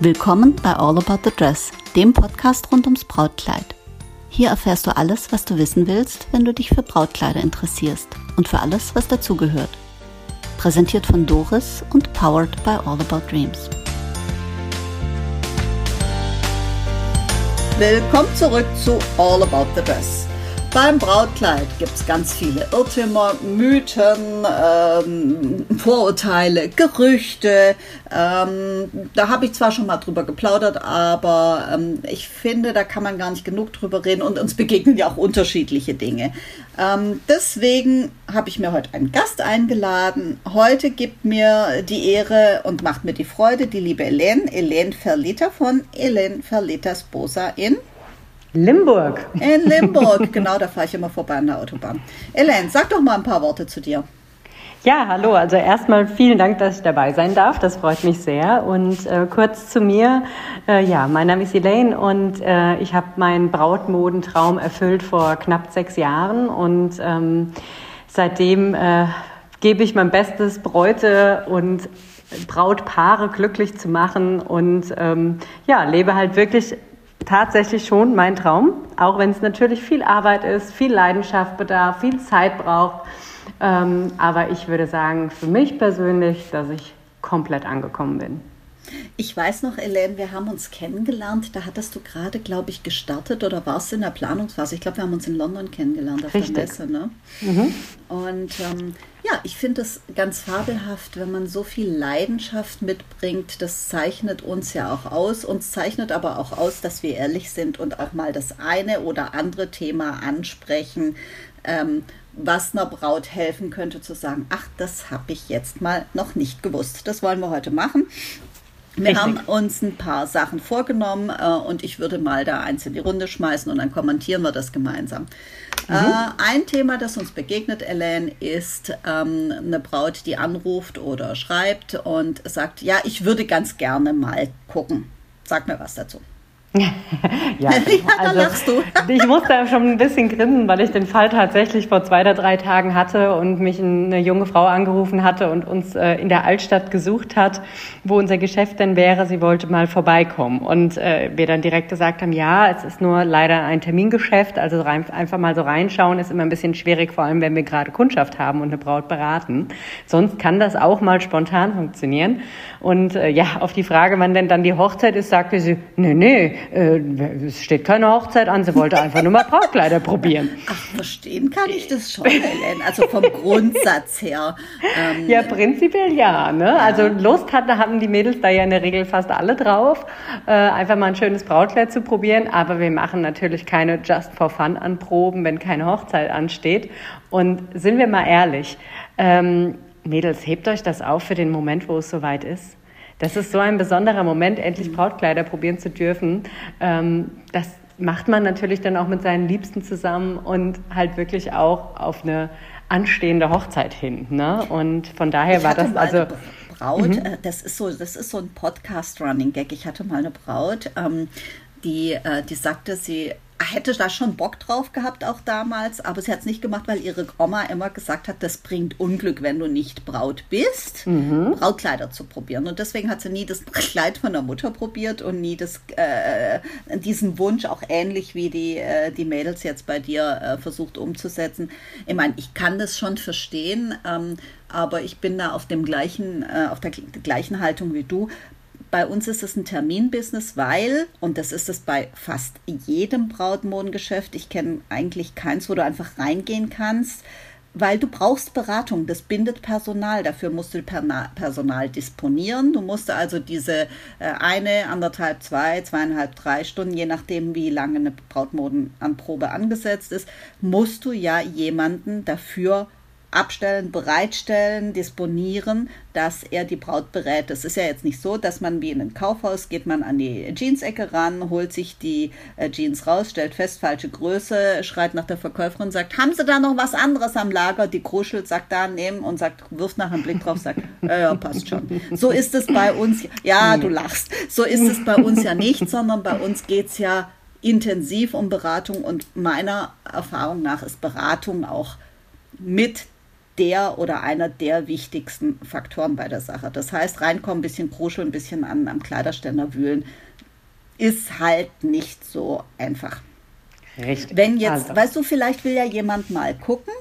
Willkommen bei All About the Dress, dem Podcast rund ums Brautkleid. Hier erfährst du alles, was du wissen willst, wenn du dich für Brautkleider interessierst und für alles, was dazugehört. Präsentiert von Doris und powered by All About Dreams. Willkommen zurück zu All About the Dress. Beim Brautkleid gibt es ganz viele Irrtümer, Mythen, ähm, Vorurteile, Gerüchte. Ähm, da habe ich zwar schon mal drüber geplaudert, aber ähm, ich finde, da kann man gar nicht genug drüber reden und uns begegnen ja auch unterschiedliche Dinge. Ähm, deswegen habe ich mir heute einen Gast eingeladen. Heute gibt mir die Ehre und macht mir die Freude die liebe Helene, Helene Verlita von Helene Verlitas Bosa in Limburg. In Limburg, genau, da fahre ich immer vorbei an der Autobahn. Elaine, sag doch mal ein paar Worte zu dir. Ja, hallo. Also erstmal vielen Dank, dass ich dabei sein darf. Das freut mich sehr. Und äh, kurz zu mir. Äh, ja, mein Name ist Elaine und äh, ich habe meinen Brautmodentraum erfüllt vor knapp sechs Jahren. Und ähm, seitdem äh, gebe ich mein Bestes, Bräute und Brautpaare glücklich zu machen und ähm, ja, lebe halt wirklich tatsächlich schon mein Traum, auch wenn es natürlich viel Arbeit ist, viel Leidenschaft bedarf, viel Zeit braucht. Ähm, aber ich würde sagen, für mich persönlich, dass ich komplett angekommen bin. Ich weiß noch, Elaine, wir haben uns kennengelernt. Da hattest du gerade, glaube ich, gestartet oder warst du in der Planungsphase? Ich glaube, wir haben uns in London kennengelernt auf Richtig. der Messe. Ne? Mhm. Und ähm, ja, ich finde es ganz fabelhaft, wenn man so viel Leidenschaft mitbringt. Das zeichnet uns ja auch aus. Uns zeichnet aber auch aus, dass wir ehrlich sind und auch mal das eine oder andere Thema ansprechen. Ähm, was einer Braut helfen könnte, zu sagen, ach, das habe ich jetzt mal noch nicht gewusst. Das wollen wir heute machen. Wir Richtig. haben uns ein paar Sachen vorgenommen äh, und ich würde mal da eins in die Runde schmeißen und dann kommentieren wir das gemeinsam. Mhm. Äh, ein Thema, das uns begegnet, Elaine, ist ähm, eine Braut, die anruft oder schreibt und sagt, ja, ich würde ganz gerne mal gucken. Sag mir was dazu. Ja, also, ich musste da schon ein bisschen grinsen, weil ich den Fall tatsächlich vor zwei oder drei Tagen hatte und mich eine junge Frau angerufen hatte und uns äh, in der Altstadt gesucht hat, wo unser Geschäft denn wäre. Sie wollte mal vorbeikommen und äh, wir dann direkt gesagt haben, ja, es ist nur leider ein Termingeschäft, also rein, einfach mal so reinschauen ist immer ein bisschen schwierig, vor allem wenn wir gerade Kundschaft haben und eine Braut beraten. Sonst kann das auch mal spontan funktionieren. Und äh, ja, auf die Frage, wann denn dann die Hochzeit ist, sagte sie, nee, nee, äh, es steht keine Hochzeit an, sie wollte einfach nur mal Brautkleider probieren. Ach, verstehen kann ich das schon, Helen. Also vom Grundsatz her. Ähm, ja, prinzipiell ja. Ne? Ja. Also Lust hatten, hatten die Mädels da ja in der Regel fast alle drauf, äh, einfach mal ein schönes Brautkleid zu probieren. Aber wir machen natürlich keine Just for Fun Anproben, wenn keine Hochzeit ansteht. Und sind wir mal ehrlich, ähm, Mädels, hebt euch das auf für den Moment, wo es soweit ist. Das ist so ein besonderer Moment, endlich Brautkleider probieren zu dürfen. Ähm, das macht man natürlich dann auch mit seinen Liebsten zusammen und halt wirklich auch auf eine anstehende Hochzeit hin. Ne? Und von daher war das also. Braut, mhm. Äh, das ist so, das ist so ein Podcast-Running-Gag. Ich hatte mal eine Braut, ähm, die, äh, die sagte, sie hätte da schon Bock drauf gehabt, auch damals, aber sie hat es nicht gemacht, weil ihre Oma immer gesagt hat, das bringt Unglück, wenn du nicht Braut bist, mhm. Brautkleider zu probieren. Und deswegen hat sie nie das Kleid von der Mutter probiert und nie das, äh, diesen Wunsch, auch ähnlich wie die, äh, die Mädels jetzt bei dir äh, versucht umzusetzen. Ich meine, ich kann das schon verstehen, ähm, aber ich bin da auf dem gleichen, äh, auf der gleichen Haltung wie du bei uns ist es ein Terminbusiness, weil, und das ist es bei fast jedem Brautmodengeschäft, ich kenne eigentlich keins, wo du einfach reingehen kannst, weil du brauchst Beratung, das bindet Personal, dafür musst du Personal disponieren. Du musst also diese äh, eine, anderthalb, zwei, zweieinhalb, drei Stunden, je nachdem, wie lange eine Brautmodenanprobe angesetzt ist, musst du ja jemanden dafür abstellen, bereitstellen, disponieren, dass er die Braut berät. Es ist ja jetzt nicht so, dass man wie in ein Kaufhaus geht man an die Jeans-Ecke ran, holt sich die äh, Jeans raus, stellt fest, falsche Größe, schreit nach der Verkäuferin, sagt, haben Sie da noch was anderes am Lager? Die kruschelt, sagt da nehmen und sagt, wirft nachher einen Blick drauf, sagt, ja, ja, passt schon. So ist es bei uns, ja, du lachst, so ist es bei uns ja nicht, sondern bei uns geht es ja intensiv um Beratung und meiner Erfahrung nach ist Beratung auch mit der oder einer der wichtigsten Faktoren bei der Sache. Das heißt, reinkommen, ein bisschen kruscheln, ein bisschen an, am Kleiderständer wühlen, ist halt nicht so einfach. Richtig. Wenn jetzt, also. weißt du, vielleicht will ja jemand mal gucken.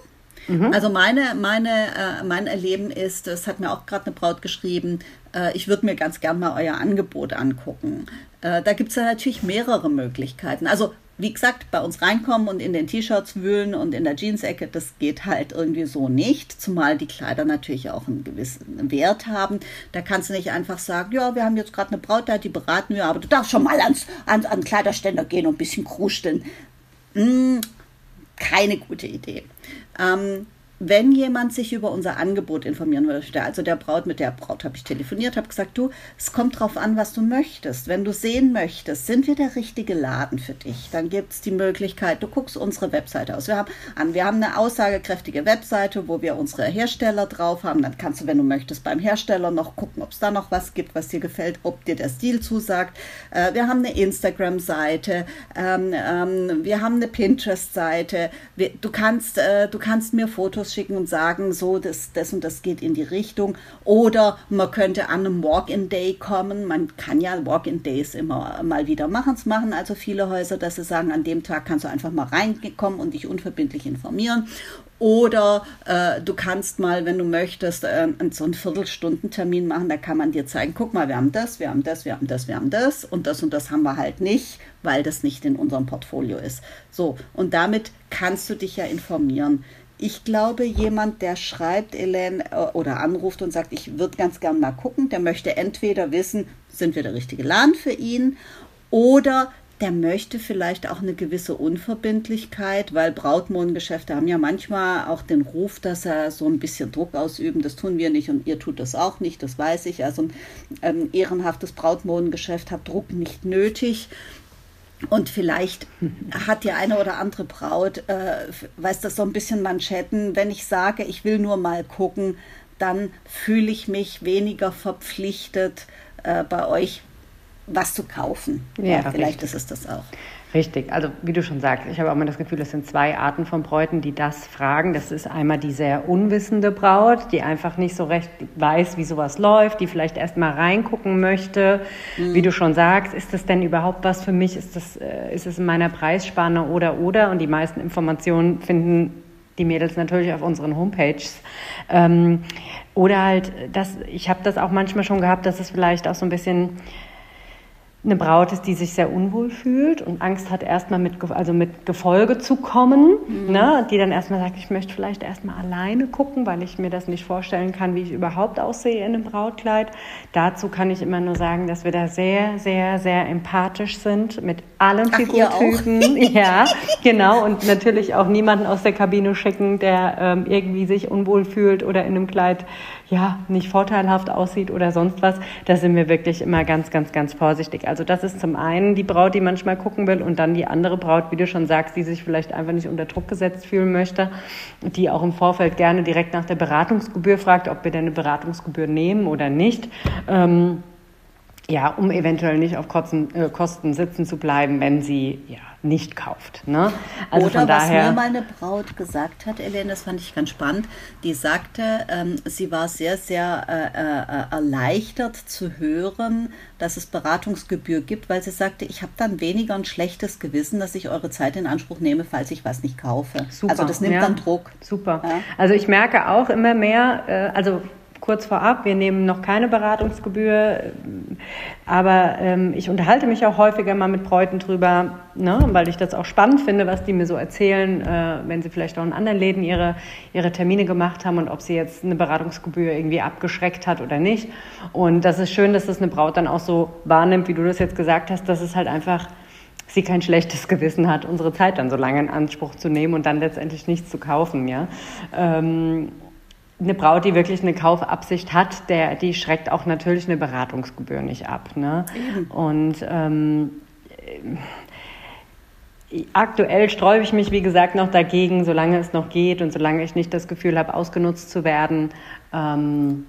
Mhm. Also meine, meine, äh, mein Erleben ist, das hat mir auch gerade eine Braut geschrieben, äh, ich würde mir ganz gern mal euer Angebot angucken. Äh, da gibt es ja natürlich mehrere Möglichkeiten. Also wie gesagt, bei uns reinkommen und in den T-Shirts wühlen und in der Jeans-Ecke, das geht halt irgendwie so nicht, zumal die Kleider natürlich auch einen gewissen Wert haben. Da kannst du nicht einfach sagen, ja, wir haben jetzt gerade eine Braut da, die beraten wir, aber du darfst schon mal ans, ans, an Kleiderständer gehen und ein bisschen kruscheln. Hm, keine gute Idee. Ähm, wenn jemand sich über unser Angebot informieren möchte, also der Braut, mit der Braut habe ich telefoniert, habe gesagt, du, es kommt drauf an, was du möchtest. Wenn du sehen möchtest, sind wir der richtige Laden für dich, dann gibt es die Möglichkeit, du guckst unsere Webseite aus. Wir haben, an, wir haben eine aussagekräftige Webseite, wo wir unsere Hersteller drauf haben. Dann kannst du, wenn du möchtest, beim Hersteller noch gucken, ob es da noch was gibt, was dir gefällt, ob dir der Stil zusagt. Äh, wir haben eine Instagram-Seite, ähm, ähm, wir haben eine Pinterest-Seite. Du äh, du kannst mir Fotos Fotos schicken und sagen, so, das, das und das geht in die Richtung. Oder man könnte an einem Walk-in-Day kommen. Man kann ja Walk-in-Days immer mal wieder machen. Es machen also viele Häuser, dass sie sagen, an dem Tag kannst du einfach mal reinkommen und dich unverbindlich informieren. Oder äh, du kannst mal, wenn du möchtest, äh, so einen Viertelstundentermin machen, da kann man dir zeigen, guck mal, wir haben das, wir haben das, wir haben das, wir haben das und das und das haben wir halt nicht, weil das nicht in unserem Portfolio ist. So, und damit kannst du dich ja informieren ich glaube, jemand, der schreibt, Elaine, äh, oder anruft und sagt, ich würde ganz gern mal gucken, der möchte entweder wissen, sind wir der richtige Laden für ihn, oder der möchte vielleicht auch eine gewisse Unverbindlichkeit, weil Brautmodengeschäfte haben ja manchmal auch den Ruf, dass er so ein bisschen Druck ausüben. Das tun wir nicht und ihr tut das auch nicht, das weiß ich. Also ein ähm, ehrenhaftes Brautmodengeschäft hat Druck nicht nötig. Und vielleicht hat die eine oder andere Braut, äh, weiß das so ein bisschen Manschetten. Wenn ich sage, ich will nur mal gucken, dann fühle ich mich weniger verpflichtet, äh, bei euch was zu kaufen. Ja, ja vielleicht richtig. ist es das auch. Richtig, also wie du schon sagst, ich habe auch immer das Gefühl, es sind zwei Arten von Bräuten, die das fragen. Das ist einmal die sehr unwissende Braut, die einfach nicht so recht weiß, wie sowas läuft, die vielleicht erst mal reingucken möchte. Mhm. Wie du schon sagst, ist das denn überhaupt was für mich? Ist das, äh, ist es in meiner Preisspanne oder oder? Und die meisten Informationen finden die Mädels natürlich auf unseren Homepages. Ähm, oder halt, das, ich habe das auch manchmal schon gehabt, dass es vielleicht auch so ein bisschen eine Braut ist, die sich sehr unwohl fühlt und Angst hat, erstmal mit, also mit Gefolge zu kommen, mhm. ne? die dann erstmal sagt, ich möchte vielleicht erstmal alleine gucken, weil ich mir das nicht vorstellen kann, wie ich überhaupt aussehe in einem Brautkleid. Dazu kann ich immer nur sagen, dass wir da sehr, sehr, sehr empathisch sind mit allen Ach, Figurtypen. ja, genau. Und natürlich auch niemanden aus der Kabine schicken, der ähm, irgendwie sich unwohl fühlt oder in einem Kleid ja, nicht vorteilhaft aussieht oder sonst was, da sind wir wirklich immer ganz, ganz, ganz vorsichtig. Also das ist zum einen die Braut, die manchmal gucken will und dann die andere Braut, wie du schon sagst, die sich vielleicht einfach nicht unter Druck gesetzt fühlen möchte, die auch im Vorfeld gerne direkt nach der Beratungsgebühr fragt, ob wir denn eine Beratungsgebühr nehmen oder nicht. Ähm, ja, um eventuell nicht auf Kosten, äh, Kosten sitzen zu bleiben, wenn sie ja nicht kauft. Ne? Also Oder was mir mal eine Braut gesagt hat, Elena, das fand ich ganz spannend, die sagte, ähm, sie war sehr, sehr äh, äh, erleichtert zu hören, dass es Beratungsgebühr gibt, weil sie sagte, ich habe dann weniger ein schlechtes Gewissen, dass ich eure Zeit in Anspruch nehme, falls ich was nicht kaufe. Super, also das nimmt ja, dann Druck. Super. Ja? Also ich merke auch immer mehr, äh, also kurz vorab, wir nehmen noch keine Beratungsgebühr, aber ähm, ich unterhalte mich auch häufiger mal mit Bräuten drüber, ne, weil ich das auch spannend finde, was die mir so erzählen, äh, wenn sie vielleicht auch in anderen Läden ihre, ihre Termine gemacht haben und ob sie jetzt eine Beratungsgebühr irgendwie abgeschreckt hat oder nicht. Und das ist schön, dass das eine Braut dann auch so wahrnimmt, wie du das jetzt gesagt hast, dass es halt einfach sie kein schlechtes Gewissen hat, unsere Zeit dann so lange in Anspruch zu nehmen und dann letztendlich nichts zu kaufen. Ja? Ähm, eine Braut, die wirklich eine Kaufabsicht hat, der, die schreckt auch natürlich eine Beratungsgebühr nicht ab. Ne? Und ähm, aktuell sträube ich mich, wie gesagt, noch dagegen, solange es noch geht und solange ich nicht das Gefühl habe, ausgenutzt zu werden, ähm,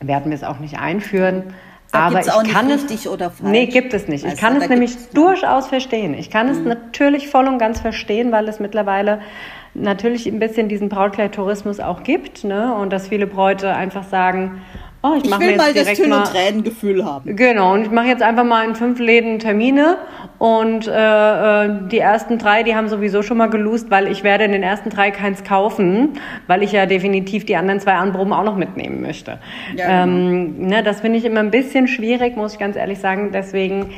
werden wir es auch nicht einführen. Da aber ich kann es oder falsch. Nee, gibt es nicht. Ich kann es nämlich durchaus verstehen. Ich kann es mhm. natürlich voll und ganz verstehen, weil es mittlerweile natürlich ein bisschen diesen Brautkleidtourismus auch gibt ne? und dass viele Bräute einfach sagen, Oh, ich, ich will mal das Tüll- und Tränengefühl haben. Genau, und ich mache jetzt einfach mal in fünf Läden Termine und äh, äh, die ersten drei, die haben sowieso schon mal gelust, weil ich werde in den ersten drei keins kaufen, weil ich ja definitiv die anderen zwei Anproben auch noch mitnehmen möchte. Ja, genau. ähm, ne, das finde ich immer ein bisschen schwierig, muss ich ganz ehrlich sagen. Deswegen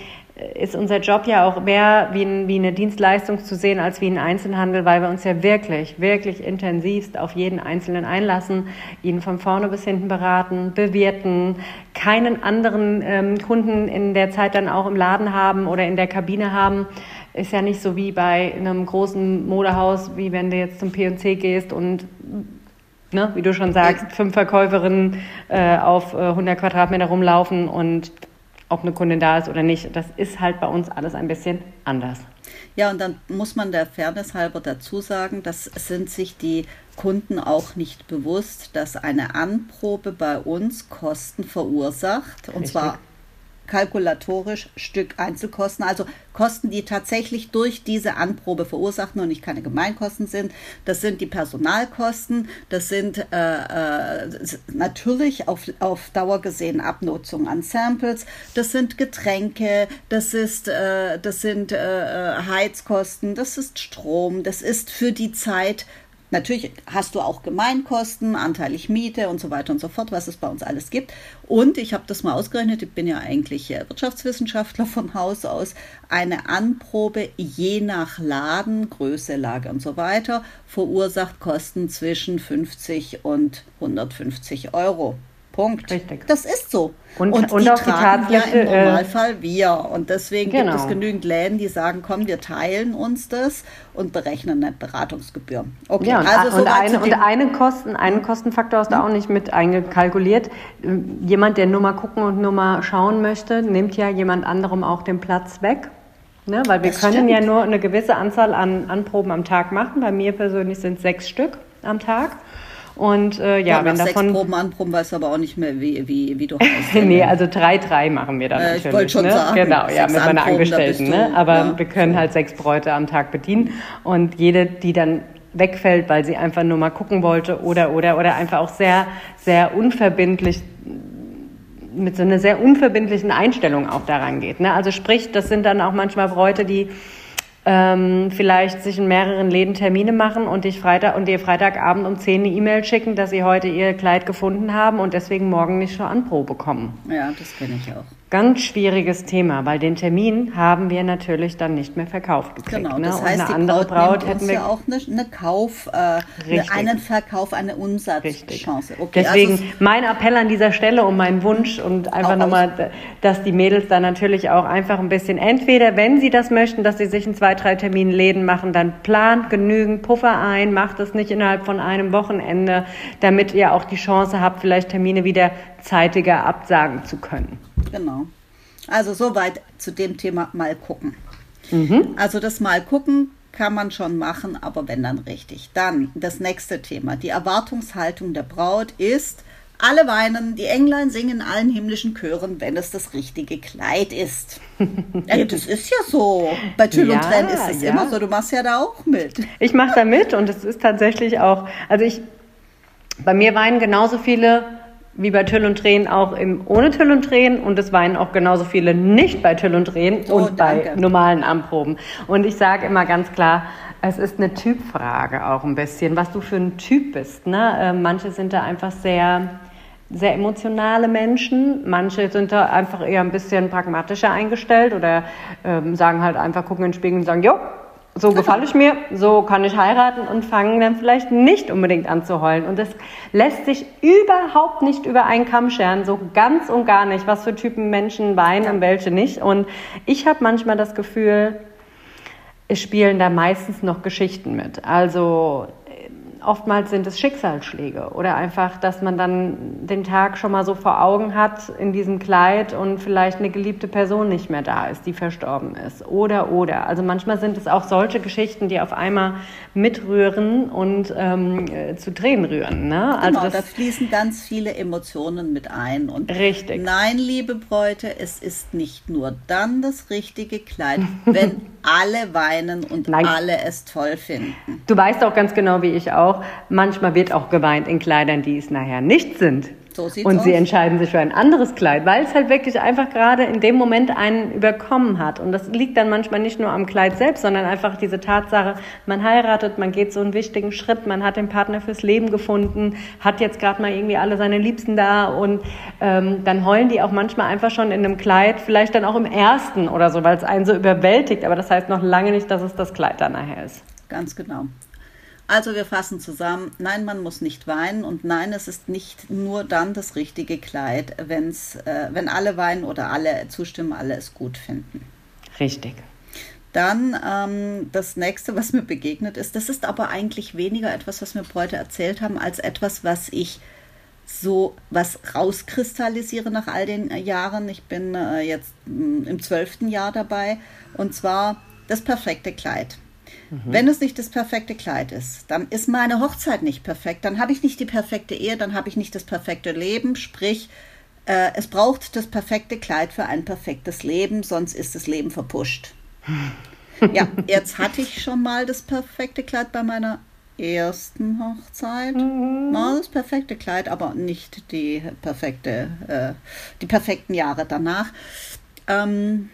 ist unser Job ja auch mehr wie, ein, wie eine Dienstleistung zu sehen als wie ein Einzelhandel, weil wir uns ja wirklich, wirklich intensivst auf jeden Einzelnen einlassen, ihn von vorne bis hinten beraten, bewirten, keinen anderen ähm, Kunden in der Zeit dann auch im Laden haben oder in der Kabine haben. Ist ja nicht so wie bei einem großen Modehaus, wie wenn du jetzt zum P&C gehst und Ne, wie du schon sagst, fünf Verkäuferinnen äh, auf äh, 100 Quadratmeter rumlaufen und ob eine Kundin da ist oder nicht. Das ist halt bei uns alles ein bisschen anders. Ja, und dann muss man der Fairness halber dazu sagen, das sind sich die Kunden auch nicht bewusst, dass eine Anprobe bei uns Kosten verursacht. Und Richtig. zwar kalkulatorisch Stück Einzelkosten, also Kosten, die tatsächlich durch diese Anprobe verursachen und nicht keine Gemeinkosten sind. Das sind die Personalkosten, das sind äh, äh, natürlich auf, auf Dauer gesehen Abnutzung an Samples, das sind Getränke, das, ist, äh, das sind äh, äh Heizkosten, das ist Strom, das ist für die Zeit Natürlich hast du auch Gemeinkosten, anteilig Miete und so weiter und so fort, was es bei uns alles gibt. Und ich habe das mal ausgerechnet, ich bin ja eigentlich Wirtschaftswissenschaftler von Haus aus. Eine Anprobe je nach Laden, Größe, Lage und so weiter verursacht Kosten zwischen 50 und 150 Euro. Punkt. Richtig. Das ist so. Und, und, und die, auch tragen die ja im äh, Normalfall äh, wir. Und deswegen genau. gibt es genügend Läden, die sagen, komm, wir teilen uns das und berechnen eine Beratungsgebühr. Okay, ja, und, also und, eine, und einen, Kosten, einen Kostenfaktor hast du hm? auch nicht mit eingekalkuliert. Jemand, der nur mal gucken und nur mal schauen möchte, nimmt ja jemand anderem auch den Platz weg. Ne? Weil wir das können stimmt. ja nur eine gewisse Anzahl an Anproben am Tag machen. Bei mir persönlich sind es sechs Stück am Tag. Und äh, ja, ja wenn davon. Sechs Proben anproben weißt du aber auch nicht mehr, wie, wie, wie du heißt. nee, also drei, drei machen wir dann äh, natürlich. Ich wollte schon ne? sagen. Genau, ja, mit meiner Angestellten. Ne? Aber ja. wir können halt sechs Bräute am Tag bedienen. Und jede, die dann wegfällt, weil sie einfach nur mal gucken wollte oder, oder, oder einfach auch sehr, sehr unverbindlich mit so einer sehr unverbindlichen Einstellung auch daran geht. Ne? Also sprich, das sind dann auch manchmal Bräute, die ähm, vielleicht sich in mehreren Läden Termine machen und dich Freitag und dir Freitagabend um 10 eine E-Mail schicken, dass sie heute ihr Kleid gefunden haben und deswegen morgen nicht zur Anprobe kommen. Ja, das kenne ich auch. Ganz schwieriges Thema, weil den Termin haben wir natürlich dann nicht mehr verkauft gekriegt. Genau, das ne? heißt, eine andere Braut, Braut hätten wir ja auch eine, eine Kauf, äh, einen Verkauf, eine Umsatzchance. Okay, Deswegen also mein Appell an dieser Stelle und mein Wunsch und einfach nochmal, dass die Mädels dann natürlich auch einfach ein bisschen entweder, wenn sie das möchten, dass sie sich in zwei, drei Terminen Läden machen, dann plant genügend Puffer ein, macht das nicht innerhalb von einem Wochenende, damit ihr auch die Chance habt, vielleicht Termine wieder zeitiger absagen zu können. Genau. Also soweit zu dem Thema mal gucken. Mhm. Also das mal gucken kann man schon machen, aber wenn dann richtig. Dann das nächste Thema. Die Erwartungshaltung der Braut ist, alle weinen, die Englein singen in allen himmlischen Chören, wenn es das richtige Kleid ist. ja, das ist ja so. Bei Tüll ja, und Tränen ist es ja. immer so. Du machst ja da auch mit. Ich mache da mit und es ist tatsächlich auch, also ich, bei mir weinen genauso viele wie bei Tüll und Tränen auch im ohne Tüll und Tränen und es weinen auch genauso viele nicht bei Tüll und Tränen oh, und danke. bei normalen Anproben. Und ich sage immer ganz klar, es ist eine Typfrage auch ein bisschen, was du für ein Typ bist. Ne? Äh, manche sind da einfach sehr sehr emotionale Menschen. Manche sind da einfach eher ein bisschen pragmatischer eingestellt oder ähm, sagen halt einfach, gucken in den Spiegel und sagen, jo, so gefalle ich mir, so kann ich heiraten und fangen dann vielleicht nicht unbedingt an zu heulen. Und das lässt sich überhaupt nicht über einen Kamm scheren, so ganz und gar nicht, was für Typen Menschen weinen und welche nicht. Und ich habe manchmal das Gefühl, es spielen da meistens noch Geschichten mit. Also oftmals sind es Schicksalsschläge oder einfach, dass man dann den Tag schon mal so vor Augen hat in diesem Kleid und vielleicht eine geliebte Person nicht mehr da ist, die verstorben ist. Oder, oder. Also manchmal sind es auch solche Geschichten, die auf einmal mitrühren und ähm, äh, zu Tränen rühren. Ne? Also genau, da fließen ganz viele Emotionen mit ein. Und richtig. Nein, liebe Bräute, es ist nicht nur dann das richtige Kleid, wenn alle weinen und Nein. alle es toll finden. Du weißt auch ganz genau, wie ich auch, manchmal wird auch geweint in Kleidern, die es nachher nicht sind. So sieht's und sie aus. entscheiden sich für ein anderes Kleid, weil es halt wirklich einfach gerade in dem Moment einen überkommen hat. Und das liegt dann manchmal nicht nur am Kleid selbst, sondern einfach diese Tatsache, man heiratet, man geht so einen wichtigen Schritt, man hat den Partner fürs Leben gefunden, hat jetzt gerade mal irgendwie alle seine Liebsten da und ähm, dann heulen die auch manchmal einfach schon in einem Kleid, vielleicht dann auch im ersten oder so, weil es einen so überwältigt. Aber das heißt noch lange nicht, dass es das Kleid dann nachher ist. Ganz genau. Also wir fassen zusammen, nein, man muss nicht weinen und nein, es ist nicht nur dann das richtige Kleid, wenn's, äh, wenn alle weinen oder alle zustimmen, alle es gut finden. Richtig. Dann ähm, das nächste, was mir begegnet ist, das ist aber eigentlich weniger etwas, was mir Bräute erzählt haben, als etwas, was ich so was rauskristallisiere nach all den äh, Jahren. Ich bin äh, jetzt mh, im zwölften Jahr dabei und zwar das perfekte Kleid. Mhm. Wenn es nicht das perfekte Kleid ist, dann ist meine Hochzeit nicht perfekt, dann habe ich nicht die perfekte Ehe, dann habe ich nicht das perfekte Leben, sprich, äh, es braucht das perfekte Kleid für ein perfektes Leben, sonst ist das Leben verpusht. ja, jetzt hatte ich schon mal das perfekte Kleid bei meiner ersten Hochzeit. Mhm. War das perfekte Kleid, aber nicht die perfekte, äh, die perfekten Jahre danach. Ähm,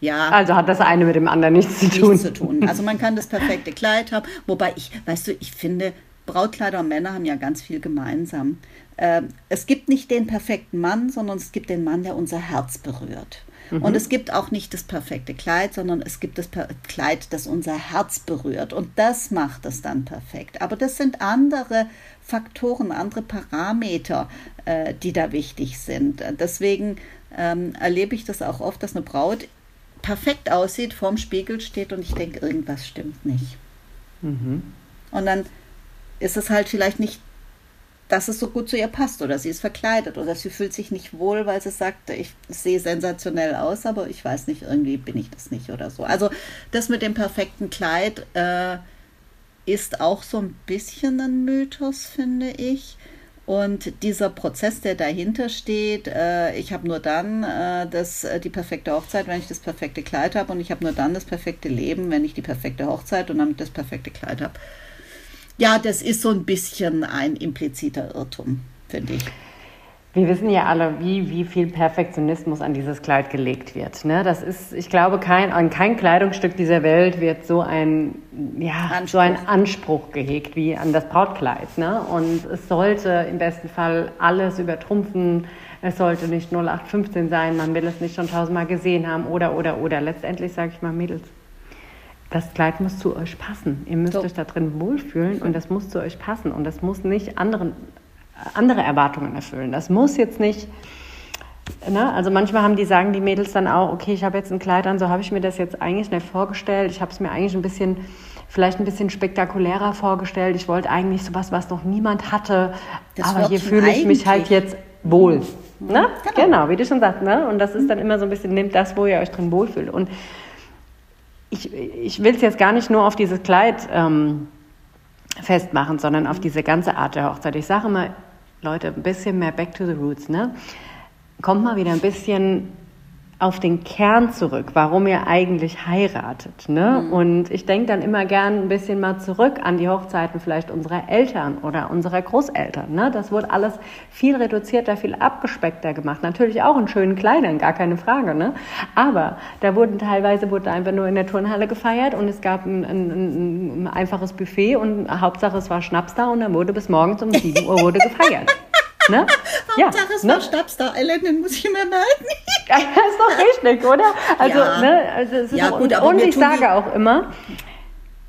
ja. Also hat das eine mit dem anderen nichts zu tun. Nichts zu tun. Also man kann das perfekte Kleid haben, wobei ich, weißt du, ich finde, Brautkleider und Männer haben ja ganz viel gemeinsam. Äh, es gibt nicht den perfekten Mann, sondern es gibt den Mann, der unser Herz berührt. Mhm. Und es gibt auch nicht das perfekte Kleid, sondern es gibt das Kleid, das unser Herz berührt. Und das macht es dann perfekt. Aber das sind andere Faktoren, andere Parameter, äh, die da wichtig sind. Deswegen ähm, erlebe ich das auch oft, dass eine Braut perfekt aussieht, vorm Spiegel steht und ich denke, irgendwas stimmt nicht. Mhm. Und dann ist es halt vielleicht nicht, dass es so gut zu ihr passt oder sie ist verkleidet oder sie fühlt sich nicht wohl, weil sie sagt, ich sehe sensationell aus, aber ich weiß nicht, irgendwie bin ich das nicht oder so. Also das mit dem perfekten Kleid äh, ist auch so ein bisschen ein Mythos, finde ich. Und dieser Prozess, der dahinter steht, äh, ich habe nur dann äh, das, äh, die perfekte Hochzeit, wenn ich das perfekte Kleid habe und ich habe nur dann das perfekte Leben, wenn ich die perfekte Hochzeit und damit das perfekte Kleid habe. Ja, das ist so ein bisschen ein impliziter Irrtum, finde ich. Wir wissen ja alle, wie, wie viel Perfektionismus an dieses Kleid gelegt wird. Ne? Das ist, ich glaube, kein, an kein Kleidungsstück dieser Welt wird so ein, ja, so ein Anspruch gehegt wie an das Brautkleid. Ne? Und es sollte im besten Fall alles übertrumpfen. Es sollte nicht 0815 sein, man will es nicht schon tausendmal gesehen haben oder, oder, oder. Letztendlich sage ich mal, Mädels, das Kleid muss zu euch passen. Ihr müsst so. euch da drin wohlfühlen und das muss zu euch passen. Und das muss nicht anderen andere Erwartungen erfüllen. Das muss jetzt nicht, ne? also manchmal haben die, sagen die Mädels dann auch, okay, ich habe jetzt ein Kleid an, so habe ich mir das jetzt eigentlich nicht vorgestellt. Ich habe es mir eigentlich ein bisschen, vielleicht ein bisschen spektakulärer vorgestellt. Ich wollte eigentlich sowas, was noch niemand hatte. Das aber hier fühle ich mich halt jetzt wohl. Mhm. Ne? Genau. genau. wie du schon sagst. Ne? Und das ist dann immer so ein bisschen, nehmt das, wo ihr euch drin wohlfühlt. Und ich, ich will es jetzt gar nicht nur auf dieses Kleid ähm, festmachen, sondern auf diese ganze Art der Hochzeit. Ich sage immer, Leute, ein bisschen mehr back to the roots, ne? Kommt mal wieder ein bisschen auf den Kern zurück, warum ihr eigentlich heiratet. Ne? Mhm. Und ich denke dann immer gern ein bisschen mal zurück an die Hochzeiten vielleicht unserer Eltern oder unserer Großeltern. Ne? Das wurde alles viel reduzierter, viel abgespeckter gemacht. Natürlich auch in schönen Kleidern, gar keine Frage. Ne? Aber da wurden teilweise wurde einfach nur in der Turnhalle gefeiert und es gab ein, ein, ein einfaches Buffet und Hauptsache es war Schnaps da und dann wurde bis morgens um 7 Uhr wurde gefeiert. Ne? Hauptsache es ne? war Stabstar Island, den muss ich mir merken. das ist doch richtig, oder? Also, ja. ne, also es ist ja, gut, und, und ich sage auch immer,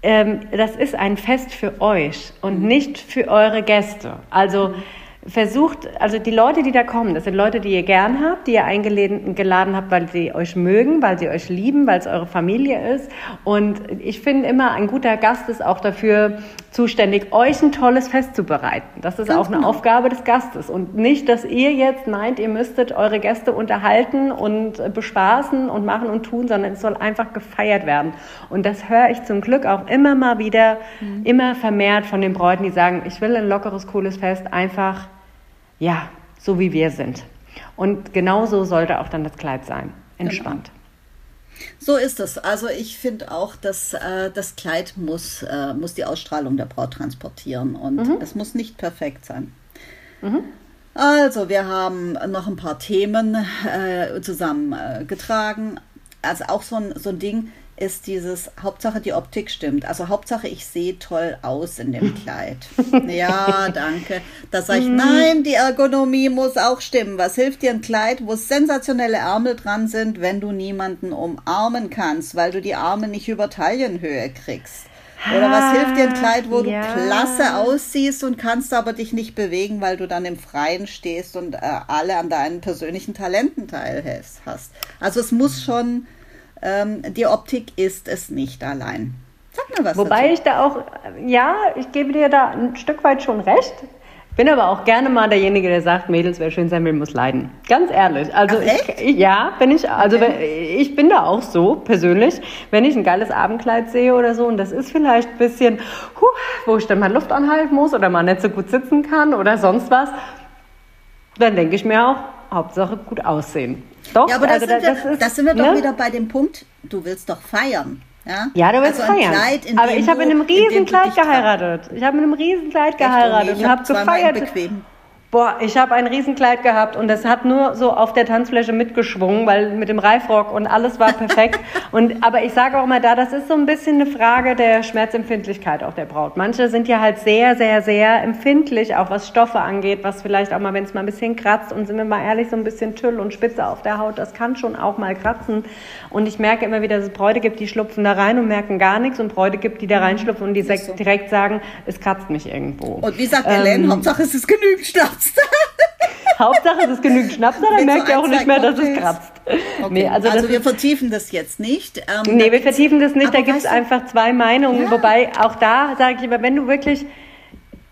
ähm, das ist ein Fest für euch und mhm. nicht für eure Gäste. Also versucht, also die Leute, die da kommen, das sind Leute, die ihr gern habt, die ihr eingeladen habt, weil sie euch mögen, weil sie euch lieben, weil es eure Familie ist. Und ich finde immer, ein guter Gast ist auch dafür zuständig, euch ein tolles Fest zu bereiten. Das ist Ganz auch eine genau. Aufgabe des Gastes. Und nicht, dass ihr jetzt meint, ihr müsstet eure Gäste unterhalten und bespaßen und machen und tun, sondern es soll einfach gefeiert werden. Und das höre ich zum Glück auch immer mal wieder, mhm. immer vermehrt von den Bräuten, die sagen, ich will ein lockeres, cooles Fest, einfach, ja, so wie wir sind. Und genauso sollte auch dann das Kleid sein. Entspannt. Genau. So ist es. Also ich finde auch, dass äh, das Kleid muss, äh, muss die Ausstrahlung der Braut transportieren und mhm. es muss nicht perfekt sein. Mhm. Also wir haben noch ein paar Themen äh, zusammengetragen. also auch so ein, so ein Ding, ist dieses Hauptsache die Optik stimmt. Also Hauptsache ich sehe toll aus in dem Kleid. ja, danke. Da sage ich, mhm. nein, die Ergonomie muss auch stimmen. Was hilft dir ein Kleid, wo sensationelle Ärmel dran sind, wenn du niemanden umarmen kannst, weil du die Arme nicht über Taillenhöhe kriegst? Oder was hilft dir ein Kleid, wo ja. du klasse aussiehst und kannst aber dich nicht bewegen, weil du dann im Freien stehst und äh, alle an deinen persönlichen Talenten teilhast? Also es muss schon ähm, die Optik ist es nicht allein. Sag mal was. Wobei dazu. ich da auch, ja, ich gebe dir da ein Stück weit schon recht. Bin aber auch gerne mal derjenige, der sagt, Mädels, wer schön sein will, muss leiden. Ganz ehrlich. Also Ach, ich, ja, bin ich. Also okay. ich bin da auch so persönlich, wenn ich ein geiles Abendkleid sehe oder so und das ist vielleicht ein bisschen, huh, wo ich dann mal Luft anhalten muss oder mal nicht so gut sitzen kann oder sonst was, dann denke ich mir auch, Hauptsache gut aussehen. Doch, ja, aber also das, sind, das, wir, ist, das sind wir doch ne? wieder bei dem Punkt, du willst doch feiern. Ja, ja du willst also feiern. Kleid, aber ich habe in einem Riesenkleid geheiratet. Ich habe in einem Riesenkleid geheiratet und habe gefeiert. Bequem. Boah, ich habe ein Riesenkleid gehabt und es hat nur so auf der Tanzfläche mitgeschwungen, weil mit dem Reifrock und alles war perfekt. und, aber ich sage auch mal da, das ist so ein bisschen eine Frage der Schmerzempfindlichkeit auch der Braut. Manche sind ja halt sehr, sehr, sehr empfindlich, auch was Stoffe angeht, was vielleicht auch mal, wenn es mal ein bisschen kratzt und sind wir mal ehrlich, so ein bisschen Tüll und Spitze auf der Haut, das kann schon auch mal kratzen. Und ich merke immer wieder, dass es Bräute gibt, die schlupfen da rein und merken gar nichts und Bräute gibt, die da reinschlupfen und die so. direkt sagen, es kratzt mich irgendwo. Und wie sagt ähm, Ellen, Hauptsache es ist genügend Stoff kratzt. Hauptsache es ist genügend Schnaps, dann merkt ihr auch nicht mehr, dass es kratzt. Okay. Nee, also, also wir vertiefen das jetzt nicht. Ähm, nee, wir vertiefen das nicht. Da gibt es einfach zwei Meinungen. Ja. Wobei auch da sage ich immer, wenn du wirklich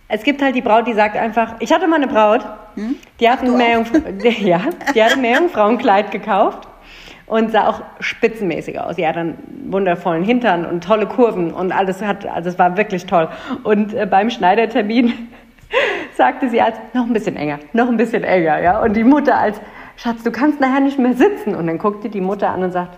es gibt halt die Braut, die sagt einfach, ich hatte mal eine Braut, hm? die, hat ein ja, die hat ein Meerjungfrauenkleid gekauft und sah auch spitzenmäßig aus. Die hat einen wundervollen Hintern und tolle Kurven und alles hat, also es war wirklich toll. Und äh, beim Schneidertermin sagte sie als, noch ein bisschen enger, noch ein bisschen enger, ja. Und die Mutter als, Schatz, du kannst nachher nicht mehr sitzen. Und dann guckte die Mutter an und sagt,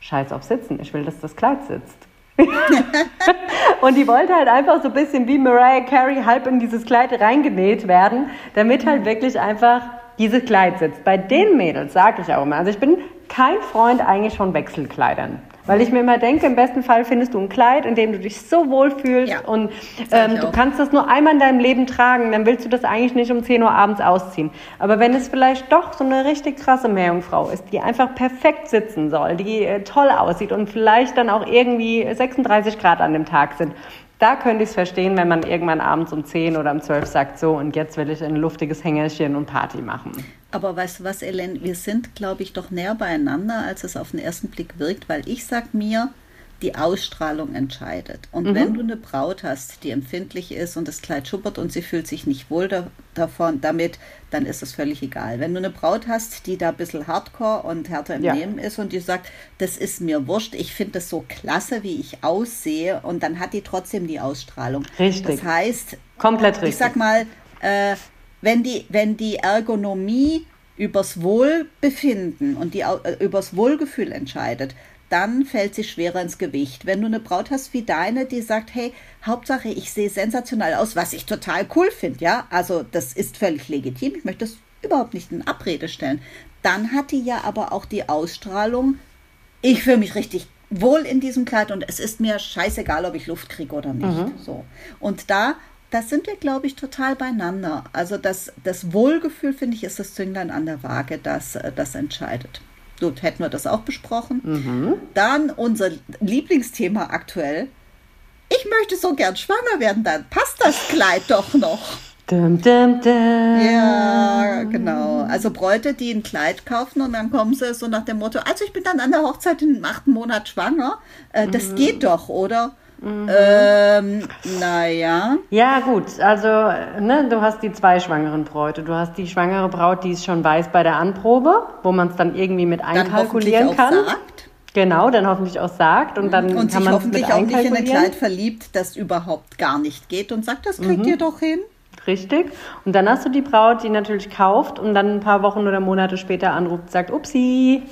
scheiß auf Sitzen, ich will, dass das Kleid sitzt. und die wollte halt einfach so ein bisschen wie Mariah Carey halb in dieses Kleid reingenäht werden, damit halt wirklich einfach dieses Kleid sitzt. Bei den Mädels sage ich auch immer, also ich bin kein Freund eigentlich von Wechselkleidern. Weil ich mir immer denke, im besten Fall findest du ein Kleid, in dem du dich so wohl fühlst ja, und ähm, du kannst das nur einmal in deinem Leben tragen, dann willst du das eigentlich nicht um 10 Uhr abends ausziehen. Aber wenn es vielleicht doch so eine richtig krasse Meerjungfrau ist, die einfach perfekt sitzen soll, die äh, toll aussieht und vielleicht dann auch irgendwie 36 Grad an dem Tag sind, da könnte ich es verstehen, wenn man irgendwann abends um 10 oder um 12 sagt, so und jetzt will ich ein luftiges Hängerchen und Party machen. Aber weißt du was, Ellen, wir sind, glaube ich, doch näher beieinander, als es auf den ersten Blick wirkt, weil ich sag mir, die Ausstrahlung entscheidet. Und mhm. wenn du eine Braut hast, die empfindlich ist und das Kleid schuppert und sie fühlt sich nicht wohl da, davon, damit, dann ist es völlig egal. Wenn du eine Braut hast, die da ein bisschen hardcore und härter im ja. Nehmen ist und die sagt, das ist mir wurscht, ich finde das so klasse, wie ich aussehe, und dann hat die trotzdem die Ausstrahlung. Richtig. Das heißt, komplett richtig. Ich sag mal, äh, wenn die, wenn die Ergonomie übers Wohlbefinden und die, äh, übers Wohlgefühl entscheidet, dann fällt sie schwerer ins Gewicht. Wenn du eine Braut hast wie deine, die sagt, hey, Hauptsache, ich sehe sensationell aus, was ich total cool finde, ja, also das ist völlig legitim, ich möchte das überhaupt nicht in Abrede stellen. Dann hat die ja aber auch die Ausstrahlung, ich fühle mich richtig wohl in diesem Kleid und es ist mir scheißegal, ob ich Luft kriege oder nicht. Mhm. So. Und da das sind wir, glaube ich, total beieinander. Also das, das Wohlgefühl, finde ich, ist das Zünglein an der Waage, das, äh, das entscheidet. Gut, hätten wir das auch besprochen. Mhm. Dann unser Lieblingsthema aktuell. Ich möchte so gern schwanger werden, dann passt das Kleid doch noch. Dum, dum, dum. Ja, genau. Also Bräute, die ein Kleid kaufen und dann kommen sie so nach dem Motto, also ich bin dann an der Hochzeit im achten Monat schwanger. Äh, das mhm. geht doch, oder? Mhm. Ähm, naja. Ja, gut. Also, ne, du hast die zwei schwangeren Bräute. Du hast die schwangere Braut, die es schon weiß bei der Anprobe, wo man es dann irgendwie mit einkalkulieren dann kann. Sagt. Genau, dann hoffentlich auch sagt und dann und kann man hoffentlich auch nicht in ein Kleid verliebt, das überhaupt gar nicht geht und sagt, das kriegt mhm. ihr doch hin. Richtig. Und dann hast du die Braut, die natürlich kauft und dann ein paar Wochen oder Monate später anruft und sagt, upsi,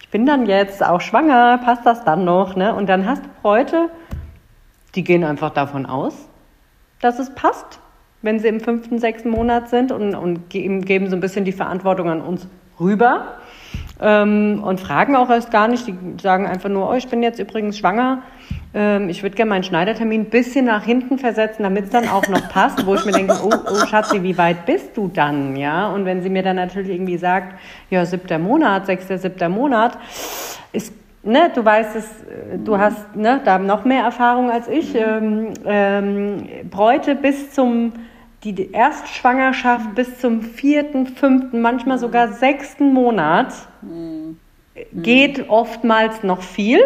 ich bin dann jetzt auch schwanger, passt das dann noch? Ne? Und dann hast du Bräute, die gehen einfach davon aus, dass es passt, wenn sie im fünften, sechsten Monat sind und, und geben so ein bisschen die Verantwortung an uns rüber ähm, und fragen auch erst gar nicht. Die sagen einfach nur, oh, ich bin jetzt übrigens schwanger. Ähm, ich würde gerne meinen Schneidertermin ein bisschen nach hinten versetzen, damit es dann auch noch passt, wo ich mir denke, oh, oh Schatzi, wie weit bist du dann? Ja, und wenn sie mir dann natürlich irgendwie sagt, ja, siebter Monat, sechster, siebter Monat, ist ne, du weißt es, du hast ne, da noch mehr Erfahrung als ich. Ähm, ähm, Bräute bis zum, die Erstschwangerschaft bis zum vierten, fünften, manchmal sogar sechsten Monat mhm. geht oftmals noch viel.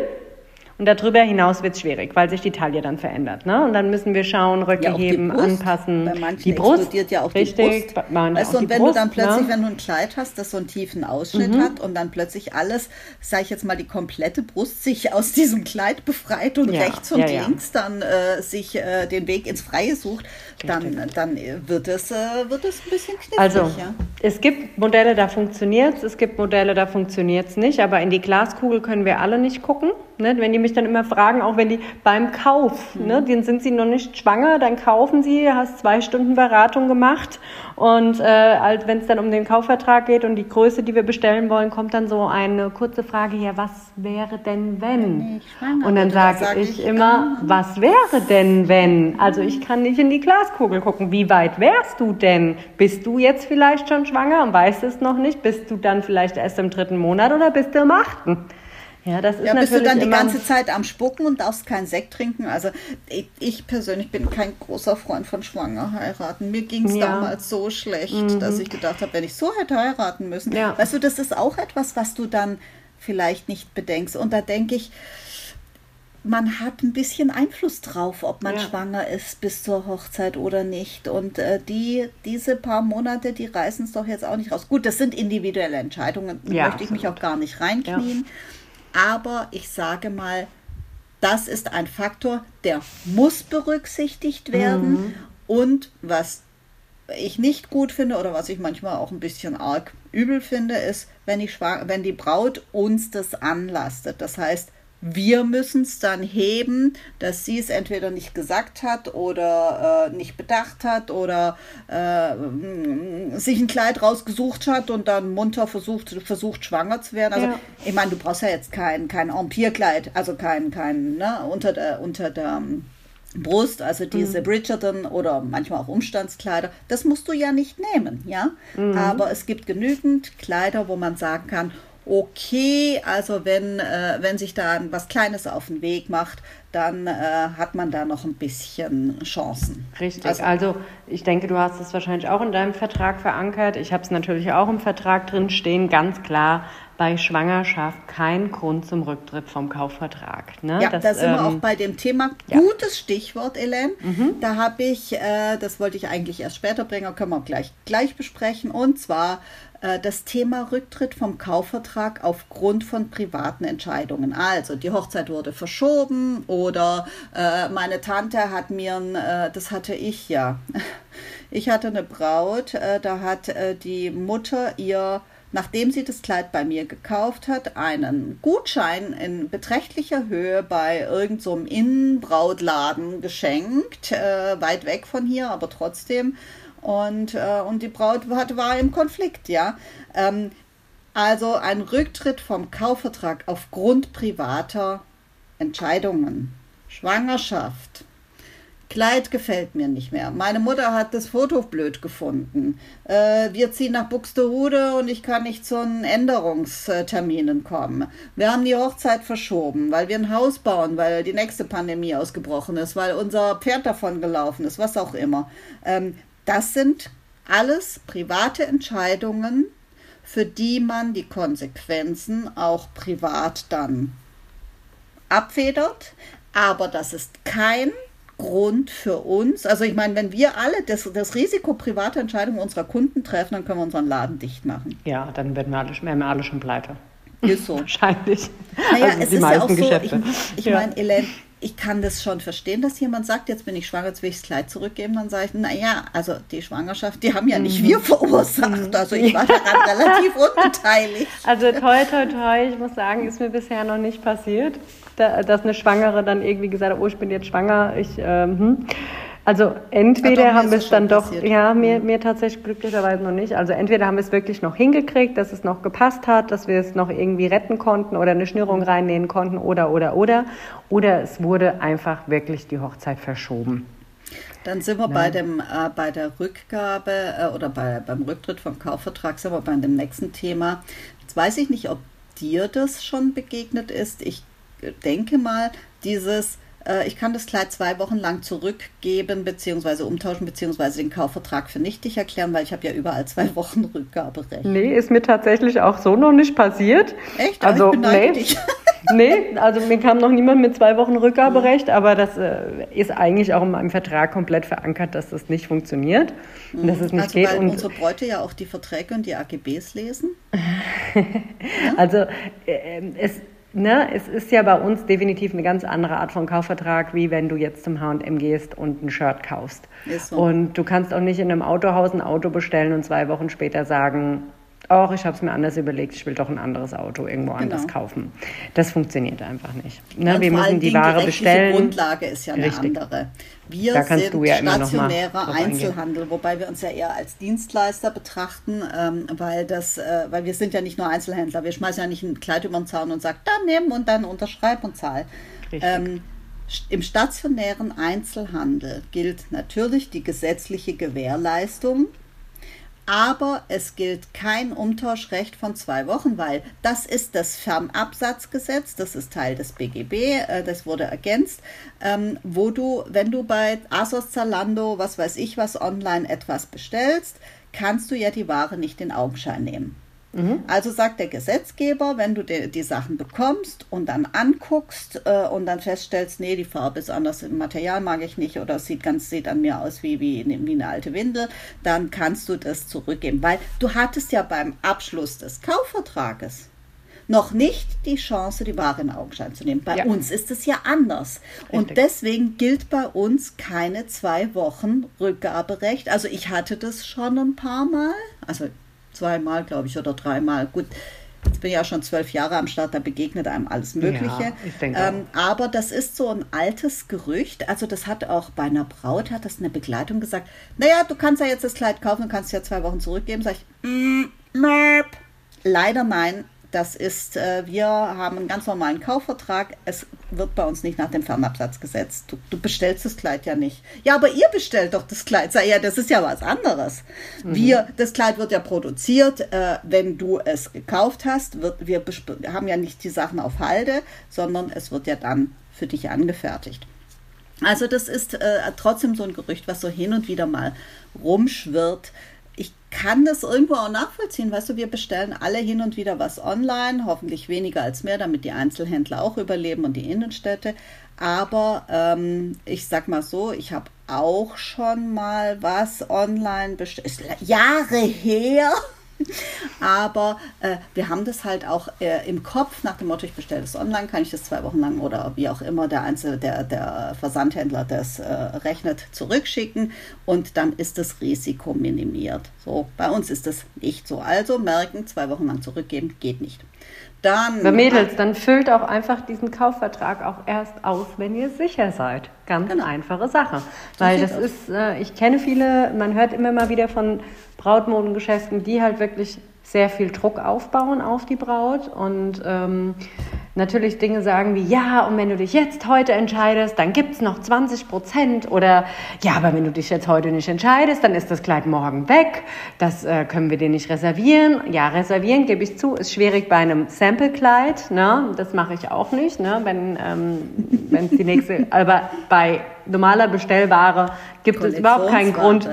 Und darüber hinaus wird es schwierig, weil sich die Taille dann verändert. Ne? Und dann müssen wir schauen, Röcke ja, heben, Brust. anpassen. Bei manchen die Brust explodiert ja auch richtig, die Brust. Weißt du, und wenn Brust, du dann plötzlich, ne? wenn du ein Kleid hast, das so einen tiefen Ausschnitt mhm. hat und dann plötzlich alles, sage ich jetzt mal, die komplette Brust sich aus diesem Kleid befreit und ja, rechts und ja, links dann äh, sich äh, den Weg ins Freie sucht, dann, dann wird, es, äh, wird es ein bisschen knifflig. Also, es gibt Modelle, da funktioniert es, es gibt Modelle, da funktioniert es nicht, aber in die Glaskugel können wir alle nicht gucken. Ne? Wenn die mich dann immer fragen, auch wenn die beim Kauf, mhm. ne, dann sind sie noch nicht schwanger, dann kaufen sie, hast zwei Stunden Beratung gemacht und äh, halt, wenn es dann um den Kaufvertrag geht und die Größe, die wir bestellen wollen, kommt dann so eine kurze Frage, ja, was wäre denn wenn? und dann sage sag ich, ich immer, was wäre denn wenn? Also ich kann nicht in die Glaskugel gucken, wie weit wärst du denn? Bist du jetzt vielleicht schon schwanger und weißt es noch nicht? Bist du dann vielleicht erst im dritten Monat oder bist du im achten? Ja, das ist ja, bist du dann die ganze Zeit am Spucken und darfst keinen Sekt trinken? Also ich, ich persönlich bin kein großer Freund von Schwanger heiraten. Mir ging es ja. damals so schlecht, mhm. dass ich gedacht habe, wenn ich so hätte heiraten müssen. Ja. Weißt du, das ist auch etwas, was du dann vielleicht nicht bedenkst. Und da denke ich, man hat ein bisschen Einfluss drauf, ob man ja. schwanger ist bis zur Hochzeit oder nicht. Und äh, die, diese paar Monate, die reißen es doch jetzt auch nicht raus. Gut, das sind individuelle Entscheidungen, da ja, möchte ich mich auch gar nicht reinknien. Ja. Aber ich sage mal, das ist ein Faktor, der muss berücksichtigt werden. Mhm. Und was ich nicht gut finde oder was ich manchmal auch ein bisschen arg übel finde, ist, wenn, ich wenn die Braut uns das anlastet. Das heißt, wir müssen es dann heben, dass sie es entweder nicht gesagt hat oder äh, nicht bedacht hat oder äh, sich ein Kleid rausgesucht hat und dann munter versucht, versucht schwanger zu werden. Also ja. ich meine, du brauchst ja jetzt kein, kein Empire-Kleid, also kein, kein ne, unter der, unter der Brust, also diese mhm. Bridgerton oder manchmal auch Umstandskleider, das musst du ja nicht nehmen, ja. Mhm. Aber es gibt genügend Kleider, wo man sagen kann, okay, also wenn, äh, wenn sich da was Kleines auf den Weg macht, dann äh, hat man da noch ein bisschen Chancen. Richtig, also, also, ich denke, du hast es wahrscheinlich auch in deinem Vertrag verankert. Ich habe es natürlich auch im Vertrag drin stehen, ganz klar, bei Schwangerschaft kein Grund zum Rücktritt vom Kaufvertrag. Ne? Ja, das, da sind ähm, wir auch bei dem Thema. Ja. Gutes Stichwort, Ellen. Mhm. Da habe ich, äh, das wollte ich eigentlich erst später bringen, können wir gleich, gleich besprechen. Und zwar das Thema Rücktritt vom Kaufvertrag aufgrund von privaten Entscheidungen. Also die Hochzeit wurde verschoben oder äh, meine Tante hat mir, äh, das hatte ich ja, ich hatte eine Braut, äh, da hat äh, die Mutter ihr nachdem sie das Kleid bei mir gekauft hat, einen Gutschein in beträchtlicher Höhe bei irgendeinem so Innenbrautladen geschenkt, äh, weit weg von hier, aber trotzdem. Und, äh, und die Braut hat, war im Konflikt, ja. Ähm, also ein Rücktritt vom Kaufvertrag aufgrund privater Entscheidungen. Schwangerschaft, Kleid gefällt mir nicht mehr. Meine Mutter hat das Foto blöd gefunden. Äh, wir ziehen nach Buxtehude und ich kann nicht zu den Änderungsterminen kommen. Wir haben die Hochzeit verschoben, weil wir ein Haus bauen, weil die nächste Pandemie ausgebrochen ist, weil unser Pferd davon gelaufen ist, was auch immer. Ähm, das sind alles private Entscheidungen, für die man die Konsequenzen auch privat dann abfedert. aber das ist kein Grund für uns. Also ich meine, wenn wir alle das, das Risiko private Entscheidungen unserer Kunden treffen, dann können wir unseren Laden dicht machen. Ja, dann werden wir alle, wären wir alle schon pleite. Ist so. Wahrscheinlich. Naja, also es ist ja auch so, Geschäfte. ich, ich ja. meine, Elaine, ich kann das schon verstehen, dass jemand sagt, jetzt bin ich schwanger, jetzt will ich das Kleid zurückgeben. Dann sage ich, naja, also die Schwangerschaft, die haben ja nicht mhm. wir verursacht. Also ich war daran relativ unbeteiligt. Also toi, toi, toi, ich muss sagen, ist mir bisher noch nicht passiert, dass eine Schwangere dann irgendwie gesagt hat, oh, ich bin jetzt schwanger. Ich, ähm, hm. Also entweder haben wir es dann doch, passiert. ja, mir, mhm. mir tatsächlich glücklicherweise noch nicht. Also entweder haben wir es wirklich noch hingekriegt, dass es noch gepasst hat, dass wir es noch irgendwie retten konnten oder eine Schnürung reinnähen konnten oder, oder, oder. Oder es wurde einfach wirklich die Hochzeit verschoben. Dann sind wir bei, dem, äh, bei der Rückgabe äh, oder bei, beim Rücktritt vom Kaufvertrag, sind wir bei dem nächsten Thema. Jetzt weiß ich nicht, ob dir das schon begegnet ist. Ich denke mal, dieses äh, ich kann das Kleid zwei Wochen lang zurückgeben bzw. umtauschen bzw. den Kaufvertrag für nichtig erklären, weil ich habe ja überall zwei Wochen Rückgaberecht. Nee, ist mir tatsächlich auch so noch nicht passiert. Echt? Also, ich nee. Dich. nee, also mir kam noch niemand mit zwei Wochen Rückgaberecht, aber das äh, ist eigentlich auch in meinem Vertrag komplett verankert, dass das nicht funktioniert und dass es nicht also, geht. Weil und unsere Bräute ja auch die Verträge und die AGBs lesen. ja? Also äh, es ne, es ist ja bei uns definitiv eine ganz andere Art von Kaufvertrag, wie wenn du jetzt zum H&M gehst und ein Shirt kaufst. So. Und du kannst auch nicht in einem Autohaus ein Auto bestellen und zwei Wochen später sagen, auch ich habe es mir anders überlegt, ich will doch ein anderes Auto irgendwo genau. anders kaufen. Das funktioniert einfach nicht. Ne, wir müssen die Ware bestellen. Die Grundlage ist ja eine Richtig. andere. Wir da sind ja stationärer Einzelhandel, eingehen. wobei wir uns ja eher als Dienstleister betrachten, ähm, weil das, äh, weil wir sind ja nicht nur Einzelhändler. Wir schmeißen ja nicht ein Kleid über den Zaun und sagen, dann nehmen und dann unterschreib und zahl. Ähm, Im stationären Einzelhandel gilt natürlich die gesetzliche Gewährleistung aber es gilt kein Umtauschrecht von zwei Wochen, weil das ist das Fernabsatzgesetz, das ist Teil des BGB, äh, das wurde ergänzt, ähm, wo du, wenn du bei Asos, Zalando, was weiß ich was, online etwas bestellst, kannst du ja die Ware nicht in Augenschein nehmen. Mhm. Also sagt der Gesetzgeber, wenn du die, die Sachen bekommst und dann anguckst äh, und dann feststellst, nee, die Farbe ist anders, im Material mag ich nicht oder sieht ganz sieht an mir aus wie, wie, wie eine alte Windel, dann kannst du das zurückgeben. Weil du hattest ja beim Abschluss des Kaufvertrages noch nicht die Chance, die Ware in Augenschein zu nehmen. Bei ja. uns ist es ja anders. Richtig. Und deswegen gilt bei uns keine zwei Wochen Rückgaberecht. Also ich hatte das schon ein paar Mal. Also zweimal, glaube ich, oder dreimal. Gut, jetzt bin ich ja schon zwölf Jahre am Start, da begegnet einem alles Mögliche. Ja, ich denke ähm, aber das ist so ein altes Gerücht. Also das hat auch bei einer Braut, hat das eine Begleitung gesagt, naja, du kannst ja jetzt das Kleid kaufen und kannst ja zwei Wochen zurückgeben. Sag ich, mm, leider nein, das ist, äh, wir haben einen ganz normalen Kaufvertrag. Es wird bei uns nicht nach dem Fernabsatzgesetz. Du, du, bestellst das Kleid ja nicht. Ja, aber ihr bestellt doch das Kleid. Sag ja, das ist ja was anderes. Mhm. Wir, das Kleid wird ja produziert, äh, wenn du es gekauft hast. Wird, wir haben ja nicht die Sachen auf Halde, sondern es wird ja dann für dich angefertigt. Also das ist äh, trotzdem so ein Gerücht, was so hin und wieder mal rumschwirrt kann das irgendwo auch nachvollziehen. Weißt du, wir bestellen alle hin und wieder was online, hoffentlich weniger als mehr, damit die Einzelhändler auch überleben und die Innenstädte. Aber ähm, ich sag mal so, ich habe auch schon mal was online bestellt. Jahre her. Aber äh, wir haben das halt auch äh, im Kopf nach dem Motto, ich bestelle das online, kann ich das zwei Wochen lang oder wie auch immer der Einzel, der, der Versandhändler das äh, rechnet, zurückschicken und dann ist das Risiko minimiert. So, bei uns ist das nicht so. Also merken, zwei Wochen lang zurückgeben, geht nicht. Dann, Bei Mädels, dann füllt auch einfach diesen Kaufvertrag auch erst aus, wenn ihr sicher seid. Ganz genau. einfache Sache. Weil das ist, äh, ich kenne viele, man hört immer mal wieder von Brautmodengeschäften, die halt wirklich sehr viel Druck aufbauen auf die Braut und ähm, natürlich Dinge sagen wie, ja, und wenn du dich jetzt heute entscheidest, dann gibt es noch 20 Prozent oder ja, aber wenn du dich jetzt heute nicht entscheidest, dann ist das Kleid morgen weg, das äh, können wir dir nicht reservieren. Ja, reservieren, gebe ich zu, ist schwierig bei einem Sample-Kleid, ne? das mache ich auch nicht, ne? wenn ähm, die nächste, aber bei normaler Bestellware gibt es überhaupt keinen Grund,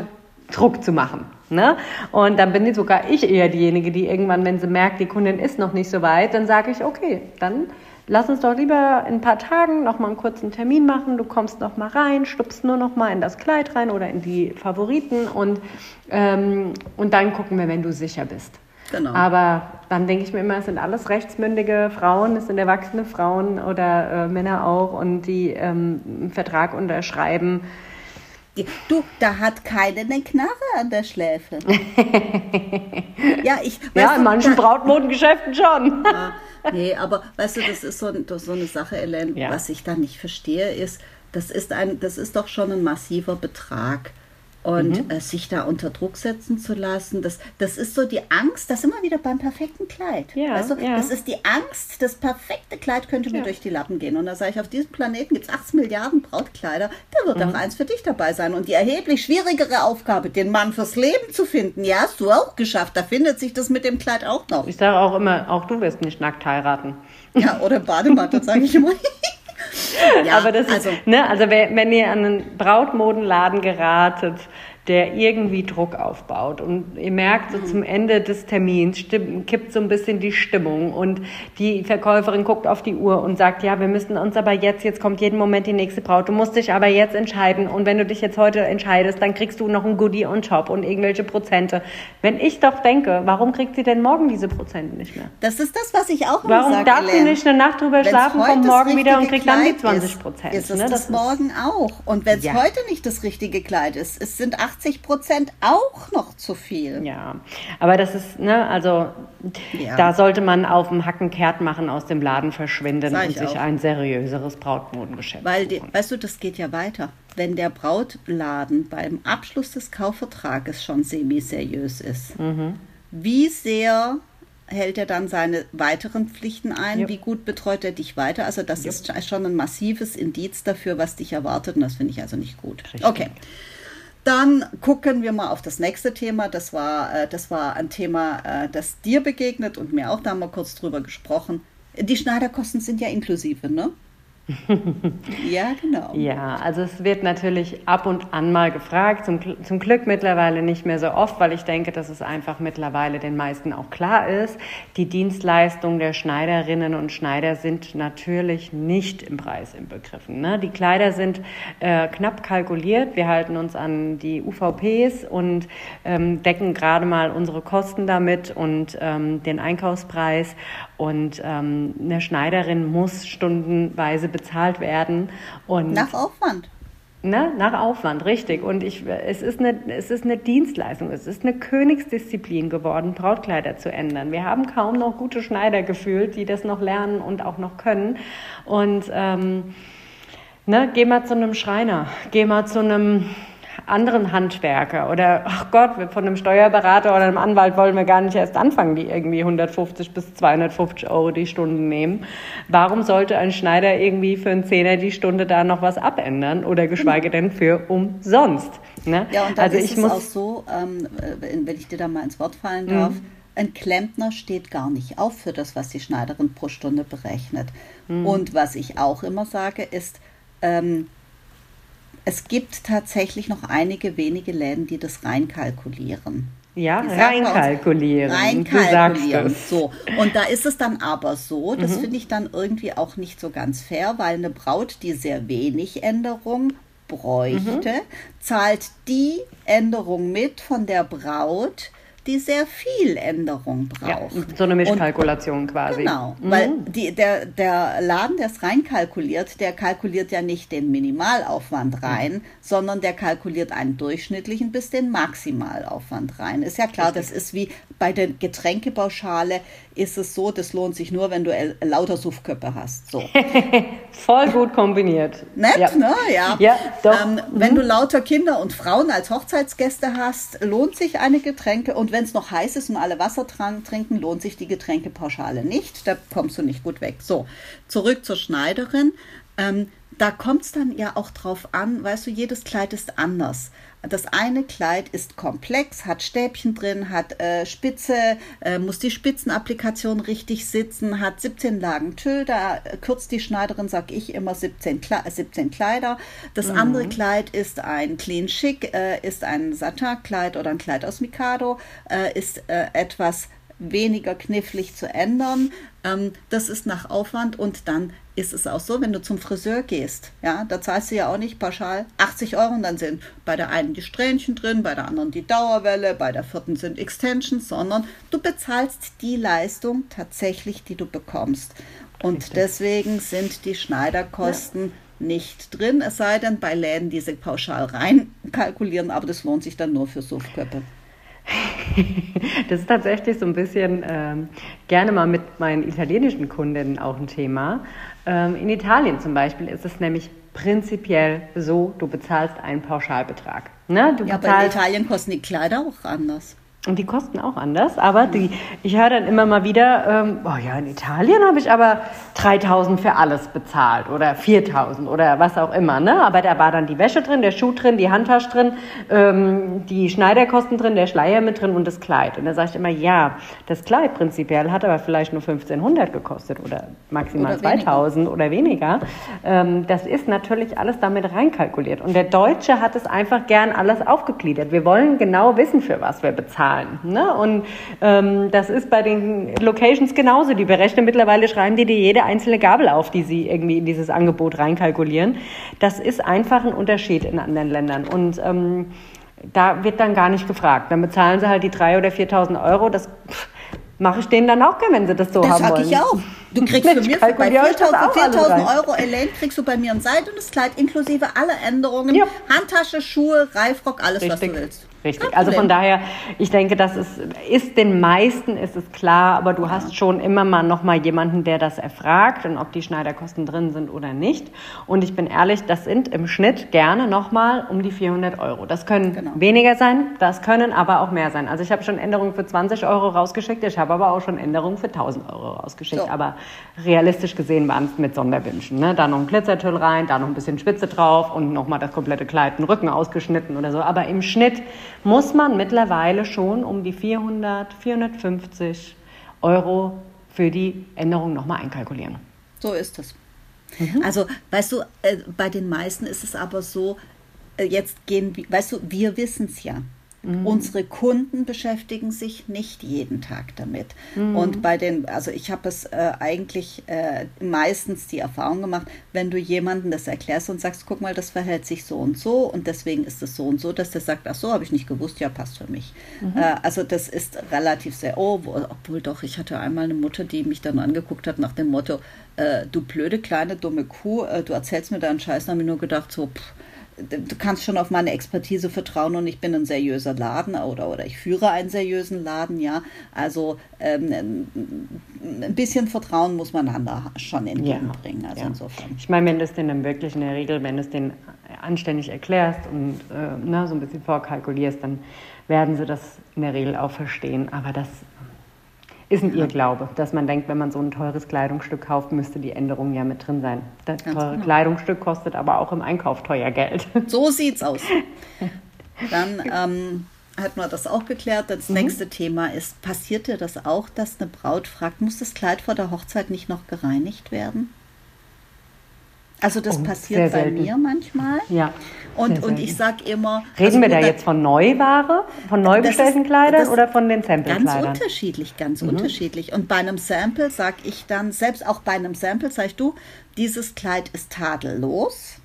Druck zu machen. Ne? Und dann bin sogar ich eher diejenige, die irgendwann, wenn sie merkt, die Kundin ist noch nicht so weit, dann sage ich, okay, dann lass uns doch lieber in ein paar Tagen noch mal einen kurzen Termin machen. Du kommst noch mal rein, stupst nur noch mal in das Kleid rein oder in die Favoriten und, ähm, und dann gucken wir, wenn du sicher bist. Genau. Aber dann denke ich mir immer, es sind alles rechtsmündige Frauen, es sind erwachsene Frauen oder äh, Männer auch und die ähm, einen Vertrag unterschreiben. Du, da hat keine eine Knarre an der Schläfe. ja, ich. Ja, in manchen Brautmodengeschäften schon. ja, nee, aber weißt du, das ist so, so eine Sache, Ellen, ja. was ich da nicht verstehe, ist, das ist ein, das ist doch schon ein massiver Betrag. Und mhm. äh, sich da unter Druck setzen zu lassen, das, das ist so die Angst, das immer wieder beim perfekten Kleid. Ja, du? ja. Das ist die Angst, das perfekte Kleid könnte mir ja. durch die Lappen gehen. Und da sage ich, auf diesem Planeten gibt es 18 Milliarden Brautkleider, da wird mhm. auch eins für dich dabei sein. Und die erheblich schwierigere Aufgabe, den Mann fürs Leben zu finden, ja, hast du auch geschafft. Da findet sich das mit dem Kleid auch noch. Ich sage auch immer, auch du wirst nicht nackt heiraten. Ja, oder Bademantel, sage ich immer. Ja, aber das also, ist, ne, also wenn ihr an einen Brautmodenladen geratet, der irgendwie Druck aufbaut. Und ihr merkt, so mhm. zum Ende des Termins stimmt, kippt so ein bisschen die Stimmung und die Verkäuferin guckt auf die Uhr und sagt, ja, wir müssen uns aber jetzt, jetzt kommt jeden Moment die nächste Braut, du musst dich aber jetzt entscheiden und wenn du dich jetzt heute entscheidest, dann kriegst du noch ein Goodie on top und irgendwelche Prozente. Wenn ich doch denke, warum kriegt sie denn morgen diese Prozente nicht mehr? Das ist das, was ich auch immer Warum sage, darf sie nicht eine Nacht drüber schlafen, kommt morgen wieder und kriegt dann die 20 Prozent? Ist, ist es ne? das, das morgen auch. Und wenn es ja. heute nicht das richtige Kleid ist, es sind 8 80 Prozent auch noch zu viel. Ja, aber das ist, ne, also ja. da sollte man auf dem Hackenkehrt machen, aus dem Laden verschwinden und sich auch. ein seriöseres Brautmodengeschäft Weil, die, weißt du, das geht ja weiter. Wenn der Brautladen beim Abschluss des Kaufvertrages schon semi-seriös ist, mhm. wie sehr hält er dann seine weiteren Pflichten ein? Yep. Wie gut betreut er dich weiter? Also das yep. ist schon ein massives Indiz dafür, was dich erwartet und das finde ich also nicht gut. Richtig. Okay. Dann gucken wir mal auf das nächste Thema. Das war, äh, das war ein Thema, äh, das dir begegnet und mir auch da mal kurz drüber gesprochen. Die Schneiderkosten sind ja inklusive, ne? ja, genau. Ja, also es wird natürlich ab und an mal gefragt, zum, zum Glück mittlerweile nicht mehr so oft, weil ich denke, dass es einfach mittlerweile den meisten auch klar ist. Die Dienstleistungen der Schneiderinnen und Schneider sind natürlich nicht im Preis inbegriffen. Ne? Die Kleider sind äh, knapp kalkuliert. Wir halten uns an die UVPs und ähm, decken gerade mal unsere Kosten damit und ähm, den Einkaufspreis. Und ähm, eine Schneiderin muss stundenweise bezahlt werden. Und nach Aufwand. Ne, nach Aufwand, richtig. Und ich, es, ist eine, es ist eine Dienstleistung, es ist eine Königsdisziplin geworden, Brautkleider zu ändern. Wir haben kaum noch gute Schneider gefühlt, die das noch lernen und auch noch können. Und ähm, ne, geh mal zu einem Schreiner, geh mal zu einem anderen Handwerker oder, ach Gott, von einem Steuerberater oder einem Anwalt wollen wir gar nicht erst anfangen, die irgendwie 150 bis 250 Euro die Stunde nehmen. Warum sollte ein Schneider irgendwie für einen Zehner die Stunde da noch was abändern oder geschweige denn für umsonst? Ne? Ja, und dann also ist ich es muss auch so, ähm, wenn ich dir da mal ins Wort fallen darf, mhm. ein Klempner steht gar nicht auf für das, was die Schneiderin pro Stunde berechnet. Mhm. Und was ich auch immer sage, ist, ähm, es gibt tatsächlich noch einige wenige Läden, die das reinkalkulieren. Ja, reinkalkulieren. Reinkalkulieren. So. Und da ist es dann aber so, das mhm. finde ich dann irgendwie auch nicht so ganz fair, weil eine Braut, die sehr wenig Änderung bräuchte, mhm. zahlt die Änderung mit von der Braut, die sehr viel Änderung braucht. Ja, so eine Mischkalkulation und, quasi. Genau, mhm. weil die, der, der Laden, der es reinkalkuliert, der kalkuliert ja nicht den Minimalaufwand rein, mhm. sondern der kalkuliert einen durchschnittlichen bis den Maximalaufwand rein. Ist ja klar, Richtig. das ist wie bei der Getränkepauschale, ist es so, das lohnt sich nur, wenn du lauter Suffköpfe hast. So. Voll gut kombiniert. Nett, ja. ne? Ja. ja doch. Ähm, mhm. Wenn du lauter Kinder und Frauen als Hochzeitsgäste hast, lohnt sich eine Getränke und wenn es noch heiß ist und alle Wasser trinken, lohnt sich die Getränkepauschale nicht. Da kommst du nicht gut weg. So, zurück zur Schneiderin. Ähm, da kommt es dann ja auch drauf an, weißt du, jedes Kleid ist anders. Das eine Kleid ist komplex, hat Stäbchen drin, hat äh, Spitze, äh, muss die Spitzenapplikation richtig sitzen, hat 17 Lagen Tüll, da kürzt die Schneiderin, sag ich immer, 17, Kle 17 Kleider. Das mhm. andere Kleid ist ein Clean Chic, äh, ist ein Satin-Kleid oder ein Kleid aus Mikado, äh, ist äh, etwas weniger knifflig zu ändern. Ähm, das ist nach Aufwand und dann ist es auch so, wenn du zum Friseur gehst, ja, da zahlst du ja auch nicht pauschal 80 Euro und dann sind bei der einen die Strähnchen drin, bei der anderen die Dauerwelle, bei der vierten sind Extensions, sondern du bezahlst die Leistung tatsächlich, die du bekommst. Und Richtig. deswegen sind die Schneiderkosten ja. nicht drin, es sei denn bei Läden, die sie pauschal rein kalkulieren, aber das lohnt sich dann nur für Suftköpfe. Das ist tatsächlich so ein bisschen ähm, gerne mal mit meinen italienischen Kundinnen auch ein Thema. Ähm, in Italien zum Beispiel ist es nämlich prinzipiell so, du bezahlst einen Pauschalbetrag. Ne? Du ja, aber in Italien kosten die Kleider auch anders. Und die kosten auch anders, aber die, ich höre dann immer mal wieder, ähm, oh ja, in Italien habe ich aber 3000 für alles bezahlt oder 4000 oder was auch immer. Ne? Aber da war dann die Wäsche drin, der Schuh drin, die Handtasche drin, ähm, die Schneiderkosten drin, der Schleier mit drin und das Kleid. Und da sage ich immer, ja, das Kleid prinzipiell hat aber vielleicht nur 1500 gekostet oder maximal oder 2000 weniger. oder weniger. Ähm, das ist natürlich alles damit reinkalkuliert. Und der Deutsche hat es einfach gern alles aufgegliedert. Wir wollen genau wissen, für was wir bezahlen zahlen. Ne? Und ähm, das ist bei den Locations genauso. Die berechnen mittlerweile, schreiben die dir jede einzelne Gabel auf, die sie irgendwie in dieses Angebot reinkalkulieren. Das ist einfach ein Unterschied in anderen Ländern. Und ähm, da wird dann gar nicht gefragt. Dann bezahlen sie halt die 3.000 oder 4.000 Euro. Das mache ich denen dann auch gern, wenn sie das so das haben wollen. Das sag ich auch. Du kriegst für mir bei 4.000 Euro Elaine kriegst du bei mir ein Seid und das Kleid inklusive aller Änderungen. Ja. Handtasche, Schuhe, Reifrock, alles, Richtig. was du willst. Richtig. Also von daher, ich denke, das ist, ist den meisten ist es klar, aber du ja. hast schon immer mal noch mal jemanden, der das erfragt und ob die Schneiderkosten drin sind oder nicht. Und ich bin ehrlich, das sind im Schnitt gerne noch mal um die 400 Euro. Das können genau. weniger sein, das können aber auch mehr sein. Also ich habe schon Änderungen für 20 Euro rausgeschickt, ich habe aber auch schon Änderungen für 1000 Euro rausgeschickt. So. Aber realistisch gesehen waren es mit Sonderwünschen. Ne? Da noch ein Glitzertüll rein, da noch ein bisschen Spitze drauf und noch mal das komplette Kleid, den Rücken ausgeschnitten oder so. Aber im Schnitt muss man mittlerweile schon um die 400, 450 Euro für die Änderung nochmal einkalkulieren. So ist es. Mhm. Also, weißt du, äh, bei den meisten ist es aber so, äh, jetzt gehen, weißt du, wir wissen es ja. Mhm. Unsere Kunden beschäftigen sich nicht jeden Tag damit. Mhm. Und bei den, also ich habe es äh, eigentlich äh, meistens die Erfahrung gemacht, wenn du jemandem das erklärst und sagst, guck mal, das verhält sich so und so und deswegen ist es so und so, dass der sagt, ach so, habe ich nicht gewusst, ja, passt für mich. Mhm. Äh, also das ist relativ sehr, oh, obwohl doch, ich hatte einmal eine Mutter, die mich dann angeguckt hat nach dem Motto, äh, du blöde kleine dumme Kuh, äh, du erzählst mir deinen Scheiß, dann habe ich nur gedacht, so, pff, du kannst schon auf meine Expertise vertrauen und ich bin ein seriöser Laden oder, oder ich führe einen seriösen Laden, ja. Also ähm, ein bisschen Vertrauen muss man einander schon entgegenbringen. Ja, also ja. insofern. Ich meine, wenn du es denen wirklich in der Regel, wenn du es denen anständig erklärst und äh, na, so ein bisschen vorkalkulierst, dann werden sie das in der Regel auch verstehen. Aber das ist ein Irrglaube, dass man denkt, wenn man so ein teures Kleidungsstück kauft, müsste die Änderung ja mit drin sein. Das Ganz teure genau. Kleidungsstück kostet aber auch im Einkauf teuer Geld. So sieht's aus. Dann ähm, hat man das auch geklärt. Das mhm. nächste Thema ist, passiert dir das auch, dass eine Braut fragt, muss das Kleid vor der Hochzeit nicht noch gereinigt werden? Also das oh, passiert bei mir manchmal. Ja. Und, und ich sage immer. Reden also wir da jetzt von Neuware, von neu bestellten Kleidern oder von den Sample-Kleidern? Ganz unterschiedlich, ganz mhm. unterschiedlich. Und bei einem Sample sage ich dann, selbst auch bei einem Sample, sag du, dieses Kleid ist tadellos.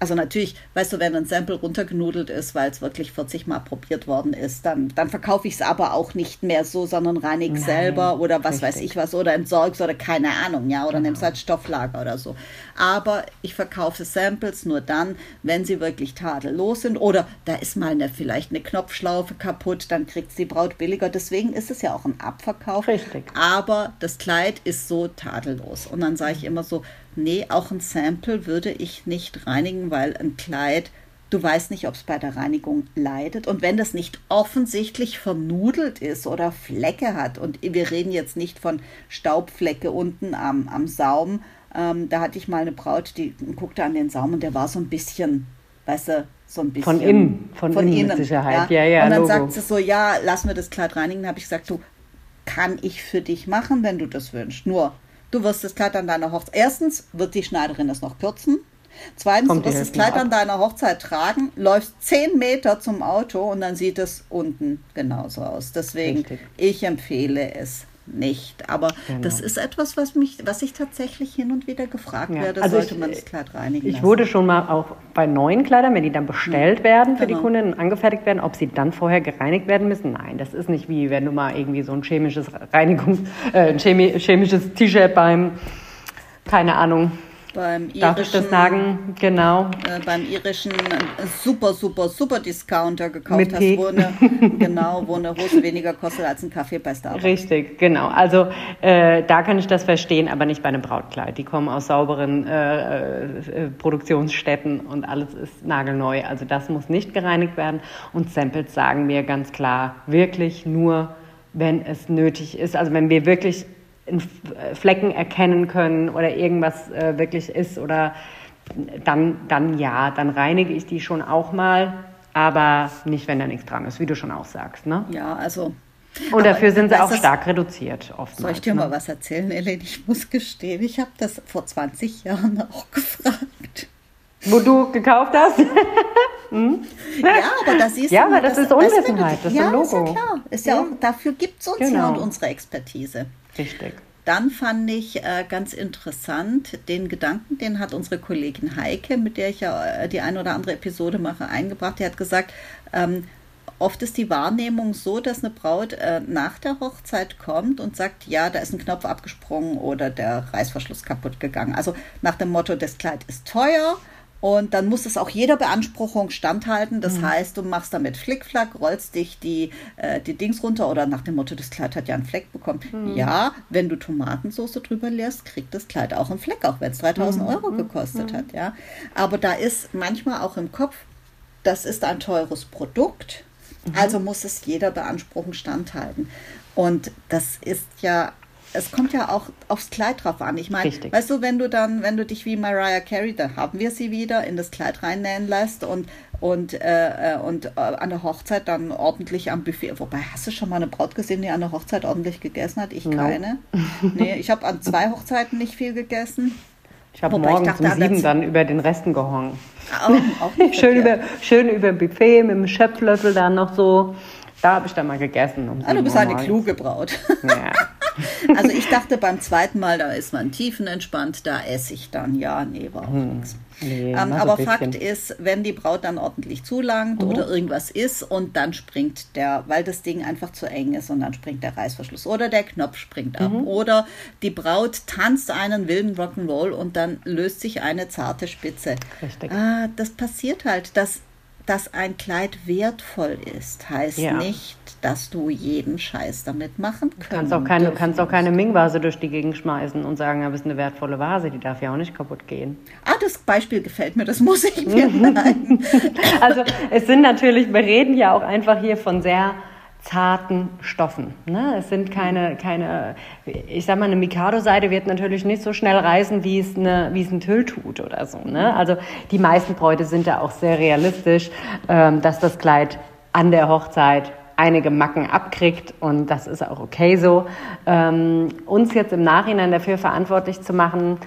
Also natürlich, weißt du, wenn ein Sample runtergenudelt ist, weil es wirklich 40 Mal probiert worden ist, dann, dann verkaufe ich es aber auch nicht mehr so, sondern reinige selber oder was richtig. weiß ich was oder entsorg's oder keine Ahnung, ja, oder genau. nimm's als Stofflager oder so. Aber ich verkaufe Samples nur dann, wenn sie wirklich tadellos sind oder da ist mal eine, vielleicht eine Knopfschlaufe kaputt, dann kriegt die Braut billiger. Deswegen ist es ja auch ein Abverkauf. Richtig. Aber das Kleid ist so tadellos. Und dann sage ich immer so, nee, auch ein Sample würde ich nicht reinigen, weil ein Kleid, du weißt nicht, ob es bei der Reinigung leidet. Und wenn das nicht offensichtlich vernudelt ist oder Flecke hat, und wir reden jetzt nicht von Staubflecke unten am, am Saum, ähm, da hatte ich mal eine Braut, die guckte an den Saum und der war so ein bisschen, weißt du, so ein bisschen. Von innen, von, von innen, Sicherheit. Ja, ja, ja Und dann Logo. sagt sie so, ja, lass mir das Kleid reinigen. Da habe ich gesagt, du, kann ich für dich machen, wenn du das wünschst. Nur Du wirst das Kleid an deiner Hochzeit. Erstens wird die Schneiderin es noch kürzen. Zweitens, du wirst das Kleid an deiner Hochzeit tragen, läufst zehn Meter zum Auto und dann sieht es unten genauso aus. Deswegen, Richtig. ich empfehle es nicht. Aber genau. das ist etwas, was mich, was ich tatsächlich hin und wieder gefragt ja. werde, also sollte ich, man das Kleid reinigen Ich lassen. wurde schon mal auch bei neuen Kleidern, wenn die dann bestellt mhm. werden für genau. die Kunden und angefertigt werden, ob sie dann vorher gereinigt werden müssen. Nein, das ist nicht wie wenn du mal irgendwie so ein chemisches Reinigungs, äh, ein chemisches T-Shirt beim, keine Ahnung, beim irischen, Darf ich das sagen? Genau. Äh, beim irischen super, super, super Discounter gekauft Mit hast, wo eine, genau, wo eine Hose weniger kostet als ein Kaffee bei Starbucks. Richtig, genau. Also äh, da kann ich das verstehen, aber nicht bei einem Brautkleid. Die kommen aus sauberen äh, äh, Produktionsstätten und alles ist nagelneu. Also das muss nicht gereinigt werden. Und Samples sagen mir ganz klar, wirklich nur, wenn es nötig ist. Also wenn wir wirklich Flecken erkennen können oder irgendwas äh, wirklich ist oder dann, dann ja, dann reinige ich die schon auch mal, aber nicht, wenn da nichts dran ist, wie du schon auch sagst. Ne? Ja, also. Und dafür sind sie auch stark reduziert oftmals. Soll ich dir ne? mal was erzählen, Ellen? Ich muss gestehen, ich habe das vor 20 Jahren auch gefragt. Wo du gekauft hast? hm? Ja, aber das ist ja, aber das, das ist Unwissenheit, das ist ja, ein Logo. Ist ja klar. Ist ja, ja auch, dafür gibt es uns genau. ja und unsere Expertise. Richtig. Dann fand ich äh, ganz interessant den Gedanken, den hat unsere Kollegin Heike, mit der ich ja äh, die eine oder andere Episode mache, eingebracht. Die hat gesagt, ähm, oft ist die Wahrnehmung so, dass eine Braut äh, nach der Hochzeit kommt und sagt, ja, da ist ein Knopf abgesprungen oder der Reißverschluss kaputt gegangen. Also nach dem Motto, das Kleid ist teuer und dann muss es auch jeder Beanspruchung standhalten. Das mhm. heißt, du machst damit Flickflack, rollst dich die, äh, die Dings runter oder nach dem Motto, das Kleid hat ja einen Fleck bekommen. Mhm. Ja, wenn du Tomatensauce drüber leerst, kriegt das Kleid auch einen Fleck, auch wenn es 3000 mhm. Euro gekostet mhm. hat. Ja, aber da ist manchmal auch im Kopf, das ist ein teures Produkt, mhm. also muss es jeder Beanspruchung standhalten. Und das ist ja es kommt ja auch aufs Kleid drauf an. Ich meine, weißt du, wenn du dann, wenn du dich wie Mariah Carey, da haben wir sie wieder, in das Kleid reinnähen lässt und und, äh, äh, und äh, an der Hochzeit dann ordentlich am Buffet. Wobei, hast du schon mal eine Braut gesehen, die an der Hochzeit ordentlich gegessen hat? Ich no. keine. nee, ich habe an zwei Hochzeiten nicht viel gegessen. Ich habe morgens um sieben dann über den Resten gehongen. Auch, auch schön, über, schön über Buffet mit dem Schöpflöffel dann noch so. Da habe ich dann mal gegessen. Um ah, du bist eine kluge Braut. Ja. Also ich dachte beim zweiten Mal, da ist man tiefenentspannt, da esse ich dann. Ja, nee, war auch hm. nichts. Nee, ähm, aber Fakt ist, wenn die Braut dann ordentlich zulangt mhm. oder irgendwas ist und dann springt der, weil das Ding einfach zu eng ist und dann springt der Reißverschluss oder der Knopf springt ab mhm. oder die Braut tanzt einen wilden Rock'n'Roll und dann löst sich eine zarte Spitze. Richtig. Ah, das passiert halt. Das dass ein Kleid wertvoll ist, heißt ja. nicht, dass du jeden Scheiß damit machen kannst. Du kannst auch keine, kannst auch keine Ming-Vase durch die Gegend schmeißen und sagen, aber es ist eine wertvolle Vase, die darf ja auch nicht kaputt gehen. Ah, das Beispiel gefällt mir, das muss ich mir merken. also es sind natürlich, wir reden ja auch einfach hier von sehr zarten Stoffen. Ne? Es sind keine, keine, ich sag mal, eine Mikado-Seide wird natürlich nicht so schnell reißen, wie es, eine, wie es ein Tüll tut oder so. Ne? Also die meisten Bräute sind da auch sehr realistisch, ähm, dass das Kleid an der Hochzeit einige Macken abkriegt und das ist auch okay so. Ähm, uns jetzt im Nachhinein dafür verantwortlich zu machen,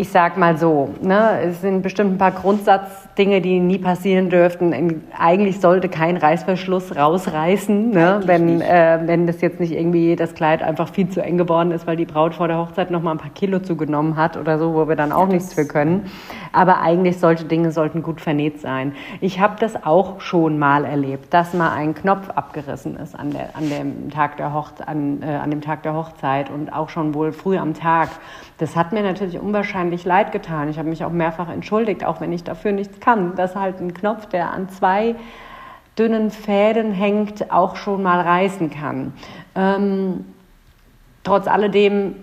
ich sag mal so, ne, es sind bestimmt ein paar Grundsatzdinge, die nie passieren dürften. Eigentlich sollte kein Reißverschluss rausreißen, ne, wenn, äh, wenn das jetzt nicht irgendwie das Kleid einfach viel zu eng geworden ist, weil die Braut vor der Hochzeit noch mal ein paar Kilo zugenommen hat oder so, wo wir dann auch ja, nichts für können. Aber eigentlich solche Dinge sollten gut vernäht sein. Ich habe das auch schon mal erlebt, dass mal ein Knopf abgerissen ist an, der, an, dem, Tag der an, äh, an dem Tag der Hochzeit und auch schon wohl früh am Tag. Das hat mir natürlich unwahrscheinlich leid getan. Ich habe mich auch mehrfach entschuldigt, auch wenn ich dafür nichts kann, dass halt ein Knopf, der an zwei dünnen Fäden hängt, auch schon mal reißen kann. Ähm, trotz alledem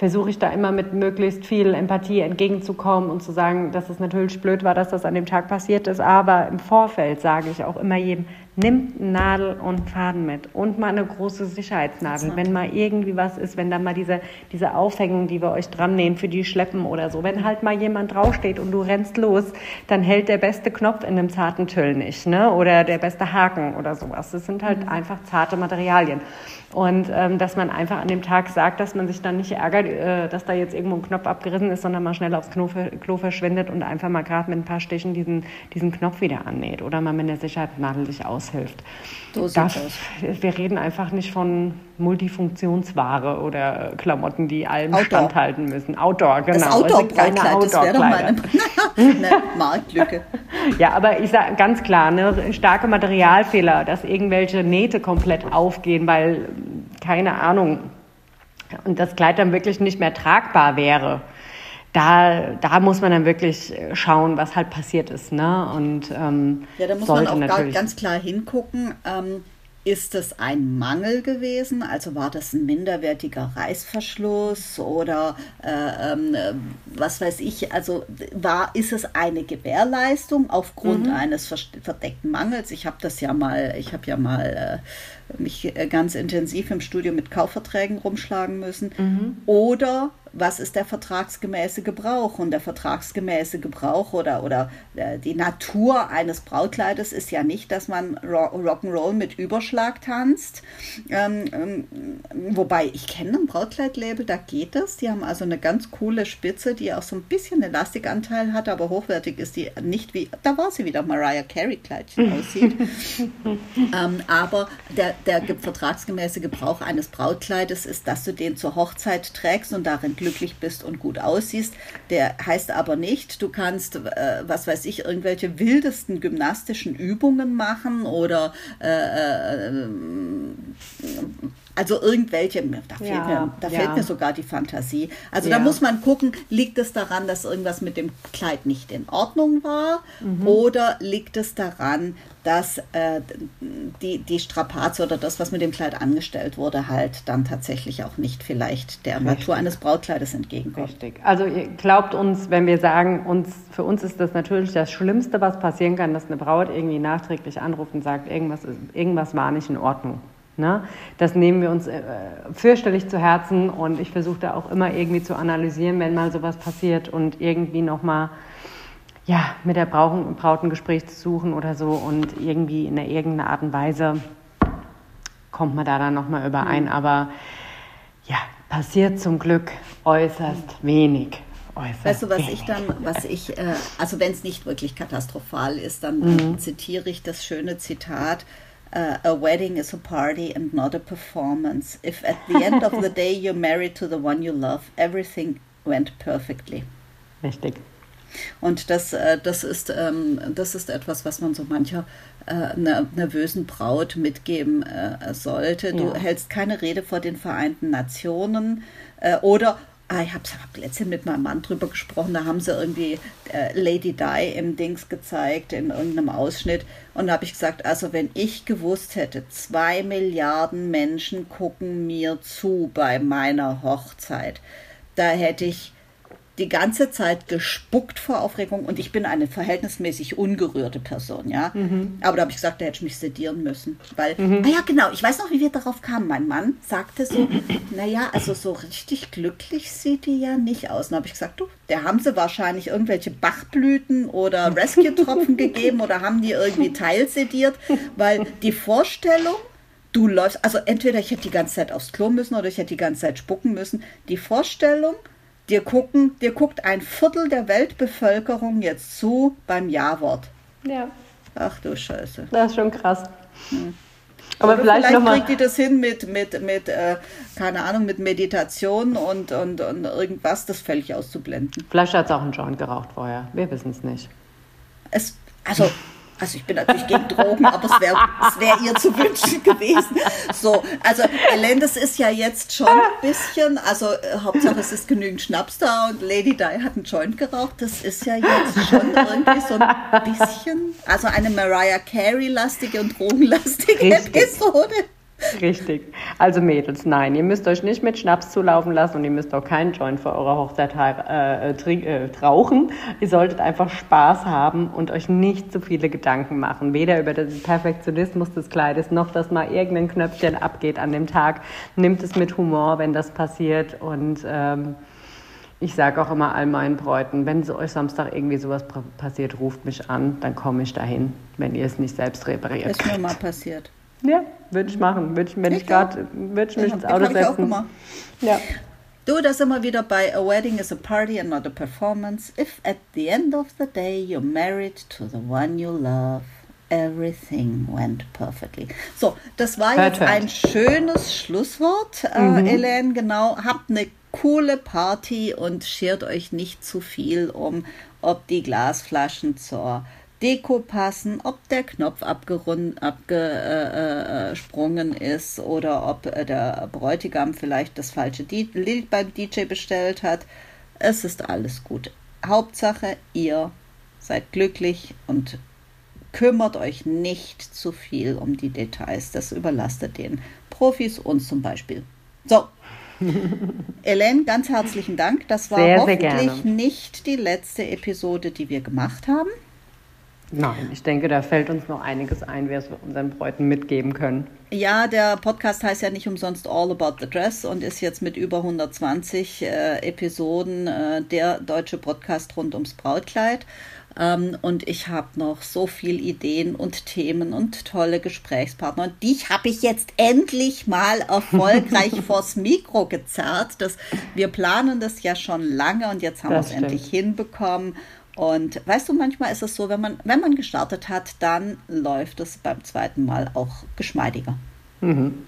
versuche ich da immer mit möglichst viel Empathie entgegenzukommen und zu sagen, dass es natürlich blöd war, dass das an dem Tag passiert ist. Aber im Vorfeld sage ich auch immer jedem, nimmt Nadel und Faden mit und mal eine große Sicherheitsnadel. Wenn mal irgendwie was ist, wenn da mal diese, diese Aufhängung, die wir euch dran nähen für die Schleppen oder so, wenn halt mal jemand draufsteht und du rennst los, dann hält der beste Knopf in einem zarten Tüll nicht, ne? Oder der beste Haken oder sowas. Das sind halt mhm. einfach zarte Materialien. Und ähm, dass man einfach an dem Tag sagt, dass man sich dann nicht ärgert, äh, dass da jetzt irgendwo ein Knopf abgerissen ist, sondern mal schnell aufs Klo, Klo verschwindet und einfach mal gerade mit ein paar Stichen diesen, diesen Knopf wieder annäht oder mal mit der Sicherheitsnadel sich aushilft. So das, wir reden einfach nicht von Multifunktionsware oder Klamotten, die allem Outdoor. standhalten müssen. Outdoor, genau. Das Outdoor-Brautkleid, also das wäre doch mal eine, eine Marktlücke. ja, aber ich sage ganz klar, ne, starke Materialfehler, dass irgendwelche Nähte komplett aufgehen, weil, keine Ahnung, und das Kleid dann wirklich nicht mehr tragbar wäre da, da muss man dann wirklich schauen, was halt passiert ist. Ne? Und, ähm, ja, da muss man auch ganz klar hingucken. Ähm, ist es ein Mangel gewesen? Also war das ein minderwertiger Reißverschluss oder äh, äh, was weiß ich? Also war, ist es eine Gewährleistung aufgrund mhm. eines verdeckten Mangels? Ich habe das ja mal, ich habe ja mal äh, mich äh, ganz intensiv im Studio mit Kaufverträgen rumschlagen müssen. Mhm. Oder was ist der vertragsgemäße Gebrauch? Und der vertragsgemäße Gebrauch oder, oder äh, die Natur eines Brautkleides ist ja nicht, dass man Rock'n'Roll mit Überschlag tanzt. Ähm, ähm, wobei ich kenne ein Brautkleidlabel, da geht das. Die haben also eine ganz coole Spitze, die auch so ein bisschen Elastikanteil hat, aber hochwertig ist die nicht wie, da war sie wieder, Mariah Carey Kleidchen aussieht. ähm, aber der, der vertragsgemäße Gebrauch eines Brautkleides ist, dass du den zur Hochzeit trägst und darin glücklich bist und gut aussiehst. Der heißt aber nicht, du kannst, äh, was weiß ich, irgendwelche wildesten gymnastischen Übungen machen oder äh, äh, also irgendwelche, da, fehlt, ja, mir, da ja. fehlt mir sogar die Fantasie. Also ja. da muss man gucken, liegt es daran, dass irgendwas mit dem Kleid nicht in Ordnung war mhm. oder liegt es daran, dass äh, die, die Strapaze oder das, was mit dem Kleid angestellt wurde, halt dann tatsächlich auch nicht vielleicht der. Natur eines Brautkleides entgegenkommt. Richtig. Also ihr glaubt uns, wenn wir sagen, uns, für uns ist das natürlich das Schlimmste, was passieren kann, dass eine Braut irgendwie nachträglich anruft und sagt, irgendwas, irgendwas war nicht in Ordnung. Ne? Das nehmen wir uns äh, fürchterlich zu Herzen und ich versuche da auch immer irgendwie zu analysieren, wenn mal sowas passiert und irgendwie nochmal ja, mit der Braut, Braut ein Gespräch zu suchen oder so und irgendwie in irgendeiner Art und Weise kommt man da dann nochmal überein. Mhm. Aber ja, passiert zum Glück äußerst wenig. Äußerst weißt du, was wenig. ich dann, was ich, äh, also wenn es nicht wirklich katastrophal ist, dann mhm. zitiere ich das schöne Zitat uh, a wedding is a party and not a performance. If at the end of the day you're married to the one you love, everything went perfectly. Richtig. Und das, äh, das, ist, ähm, das ist etwas, was man so mancher äh, nervösen Braut mitgeben äh, sollte. Du ja. hältst keine Rede vor den Vereinten Nationen oder Ah, ich habe hab letztens mit meinem Mann drüber gesprochen, da haben sie irgendwie äh, Lady Di im Dings gezeigt, in irgendeinem Ausschnitt. Und da habe ich gesagt, also wenn ich gewusst hätte, zwei Milliarden Menschen gucken mir zu bei meiner Hochzeit, da hätte ich die ganze Zeit gespuckt vor Aufregung und ich bin eine verhältnismäßig ungerührte Person, ja. Mhm. Aber da habe ich gesagt, da hätte ich mich sedieren müssen. Weil, mhm. naja, genau, ich weiß noch, wie wir darauf kamen. Mein Mann sagte so, naja, also so richtig glücklich sieht die ja nicht aus. Und habe ich gesagt, du, der haben sie wahrscheinlich irgendwelche Bachblüten oder Rescue-Tropfen gegeben oder haben die irgendwie teilsediert, weil die Vorstellung, du läufst, also entweder ich hätte die ganze Zeit aufs Klo müssen oder ich hätte die ganze Zeit spucken müssen. Die Vorstellung, Dir, gucken, dir guckt ein Viertel der Weltbevölkerung jetzt zu beim Ja-Wort. Ja. Ach du Scheiße. Das ist schon krass. Hm. Aber vielleicht, vielleicht kriegt die das hin mit, mit, mit äh, keine Ahnung, mit Meditation und, und, und irgendwas, das völlig auszublenden. Vielleicht hat es auch einen Joint geraucht vorher. Wir wissen es nicht. Es, also also ich bin natürlich gegen Drogen, aber es wäre wär ihr zu wünschen gewesen. So, also Elendes ist ja jetzt schon ein bisschen, also äh, Hauptsache es ist genügend Schnaps da und Lady Di hat einen Joint geraucht. Das ist ja jetzt schon irgendwie so ein bisschen, also eine Mariah Carey-lastige und drogenlastige Episode. Richtig. Also Mädels, nein, ihr müsst euch nicht mit Schnaps zulaufen lassen und ihr müsst auch keinen Joint für eure Hochzeit äh, äh, rauchen. Ihr solltet einfach Spaß haben und euch nicht zu viele Gedanken machen. Weder über den Perfektionismus des Kleides noch, dass mal irgendein Knöpfchen abgeht an dem Tag. Nimmt es mit Humor, wenn das passiert und ähm, ich sage auch immer all meinen Bräuten, wenn so euch Samstag irgendwie sowas passiert, ruft mich an, dann komme ich dahin, wenn ihr es nicht selbst repariert. Ist mir mal passiert. Ja, würde ich machen. Würde ich, wenn ich, gerade, würde ich mich ins Auto setzen. Ja. Du, das immer wieder bei A Wedding is a Party and not a Performance. If at the end of the day you're married to the one you love, everything went perfectly. So, das war hört, jetzt hört. ein schönes Schlusswort, äh, mhm. Elaine. Genau, habt eine coole Party und schert euch nicht zu viel um, ob die Glasflaschen zur Deko passen, ob der Knopf abgesprungen äh, äh, ist oder ob äh, der Bräutigam vielleicht das falsche Lied beim DJ bestellt hat. Es ist alles gut. Hauptsache, ihr seid glücklich und kümmert euch nicht zu viel um die Details. Das überlastet den Profis, uns zum Beispiel. So. Elaine, ganz herzlichen Dank. Das war sehr, hoffentlich sehr nicht die letzte Episode, die wir gemacht haben. Nein, ich denke, da fällt uns noch einiges ein, was wir unseren Bräuten mitgeben können. Ja, der Podcast heißt ja nicht umsonst All About the Dress und ist jetzt mit über 120 äh, Episoden äh, der deutsche Podcast rund ums Brautkleid. Ähm, und ich habe noch so viele Ideen und Themen und tolle Gesprächspartner. Und die habe ich jetzt endlich mal erfolgreich vors Mikro gezerrt. Das, wir planen das ja schon lange und jetzt haben wir es endlich hinbekommen. Und weißt du, manchmal ist es so, wenn man, wenn man gestartet hat, dann läuft es beim zweiten Mal auch geschmeidiger. Mhm.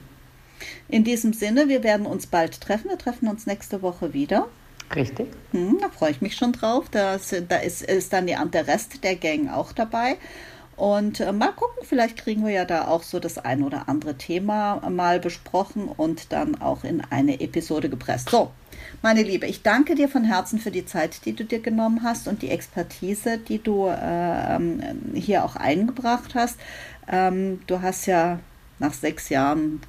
In diesem Sinne, wir werden uns bald treffen. Wir treffen uns nächste Woche wieder. Richtig. Hm, da freue ich mich schon drauf. Da, da ist, ist dann die, der Rest der Gang auch dabei. Und äh, mal gucken, vielleicht kriegen wir ja da auch so das ein oder andere Thema mal besprochen und dann auch in eine Episode gepresst. So, meine Liebe, ich danke dir von Herzen für die Zeit, die du dir genommen hast und die Expertise, die du äh, hier auch eingebracht hast. Ähm, du hast ja nach sechs Jahren,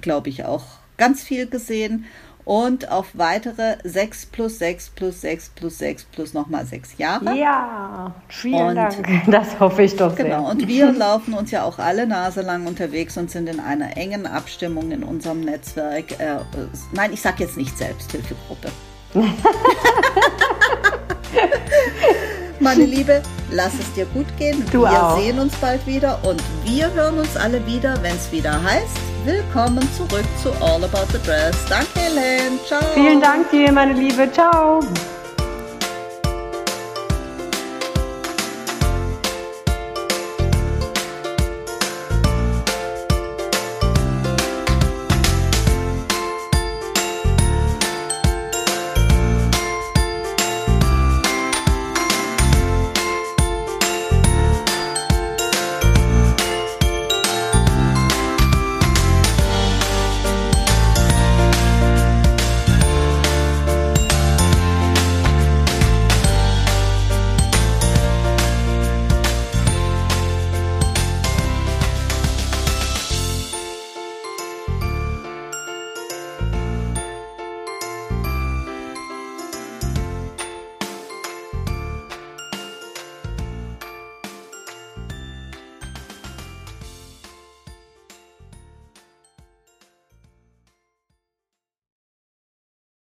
glaube ich, auch ganz viel gesehen und auf weitere 6 plus 6 plus 6 plus 6 plus nochmal 6 Jahre. Ja, vielen und, Dank. Das hoffe ich doch sehr. Genau, und wir laufen uns ja auch alle Nase lang unterwegs und sind in einer engen Abstimmung in unserem Netzwerk. Äh, nein, ich sage jetzt nicht Selbsthilfegruppe. Meine Liebe, lass es dir gut gehen. Du wir auch. sehen uns bald wieder und wir hören uns alle wieder, wenn es wieder heißt Willkommen zurück zu All About the Dress. Danke, Helen. Ciao. Vielen Dank dir, meine Liebe. Ciao.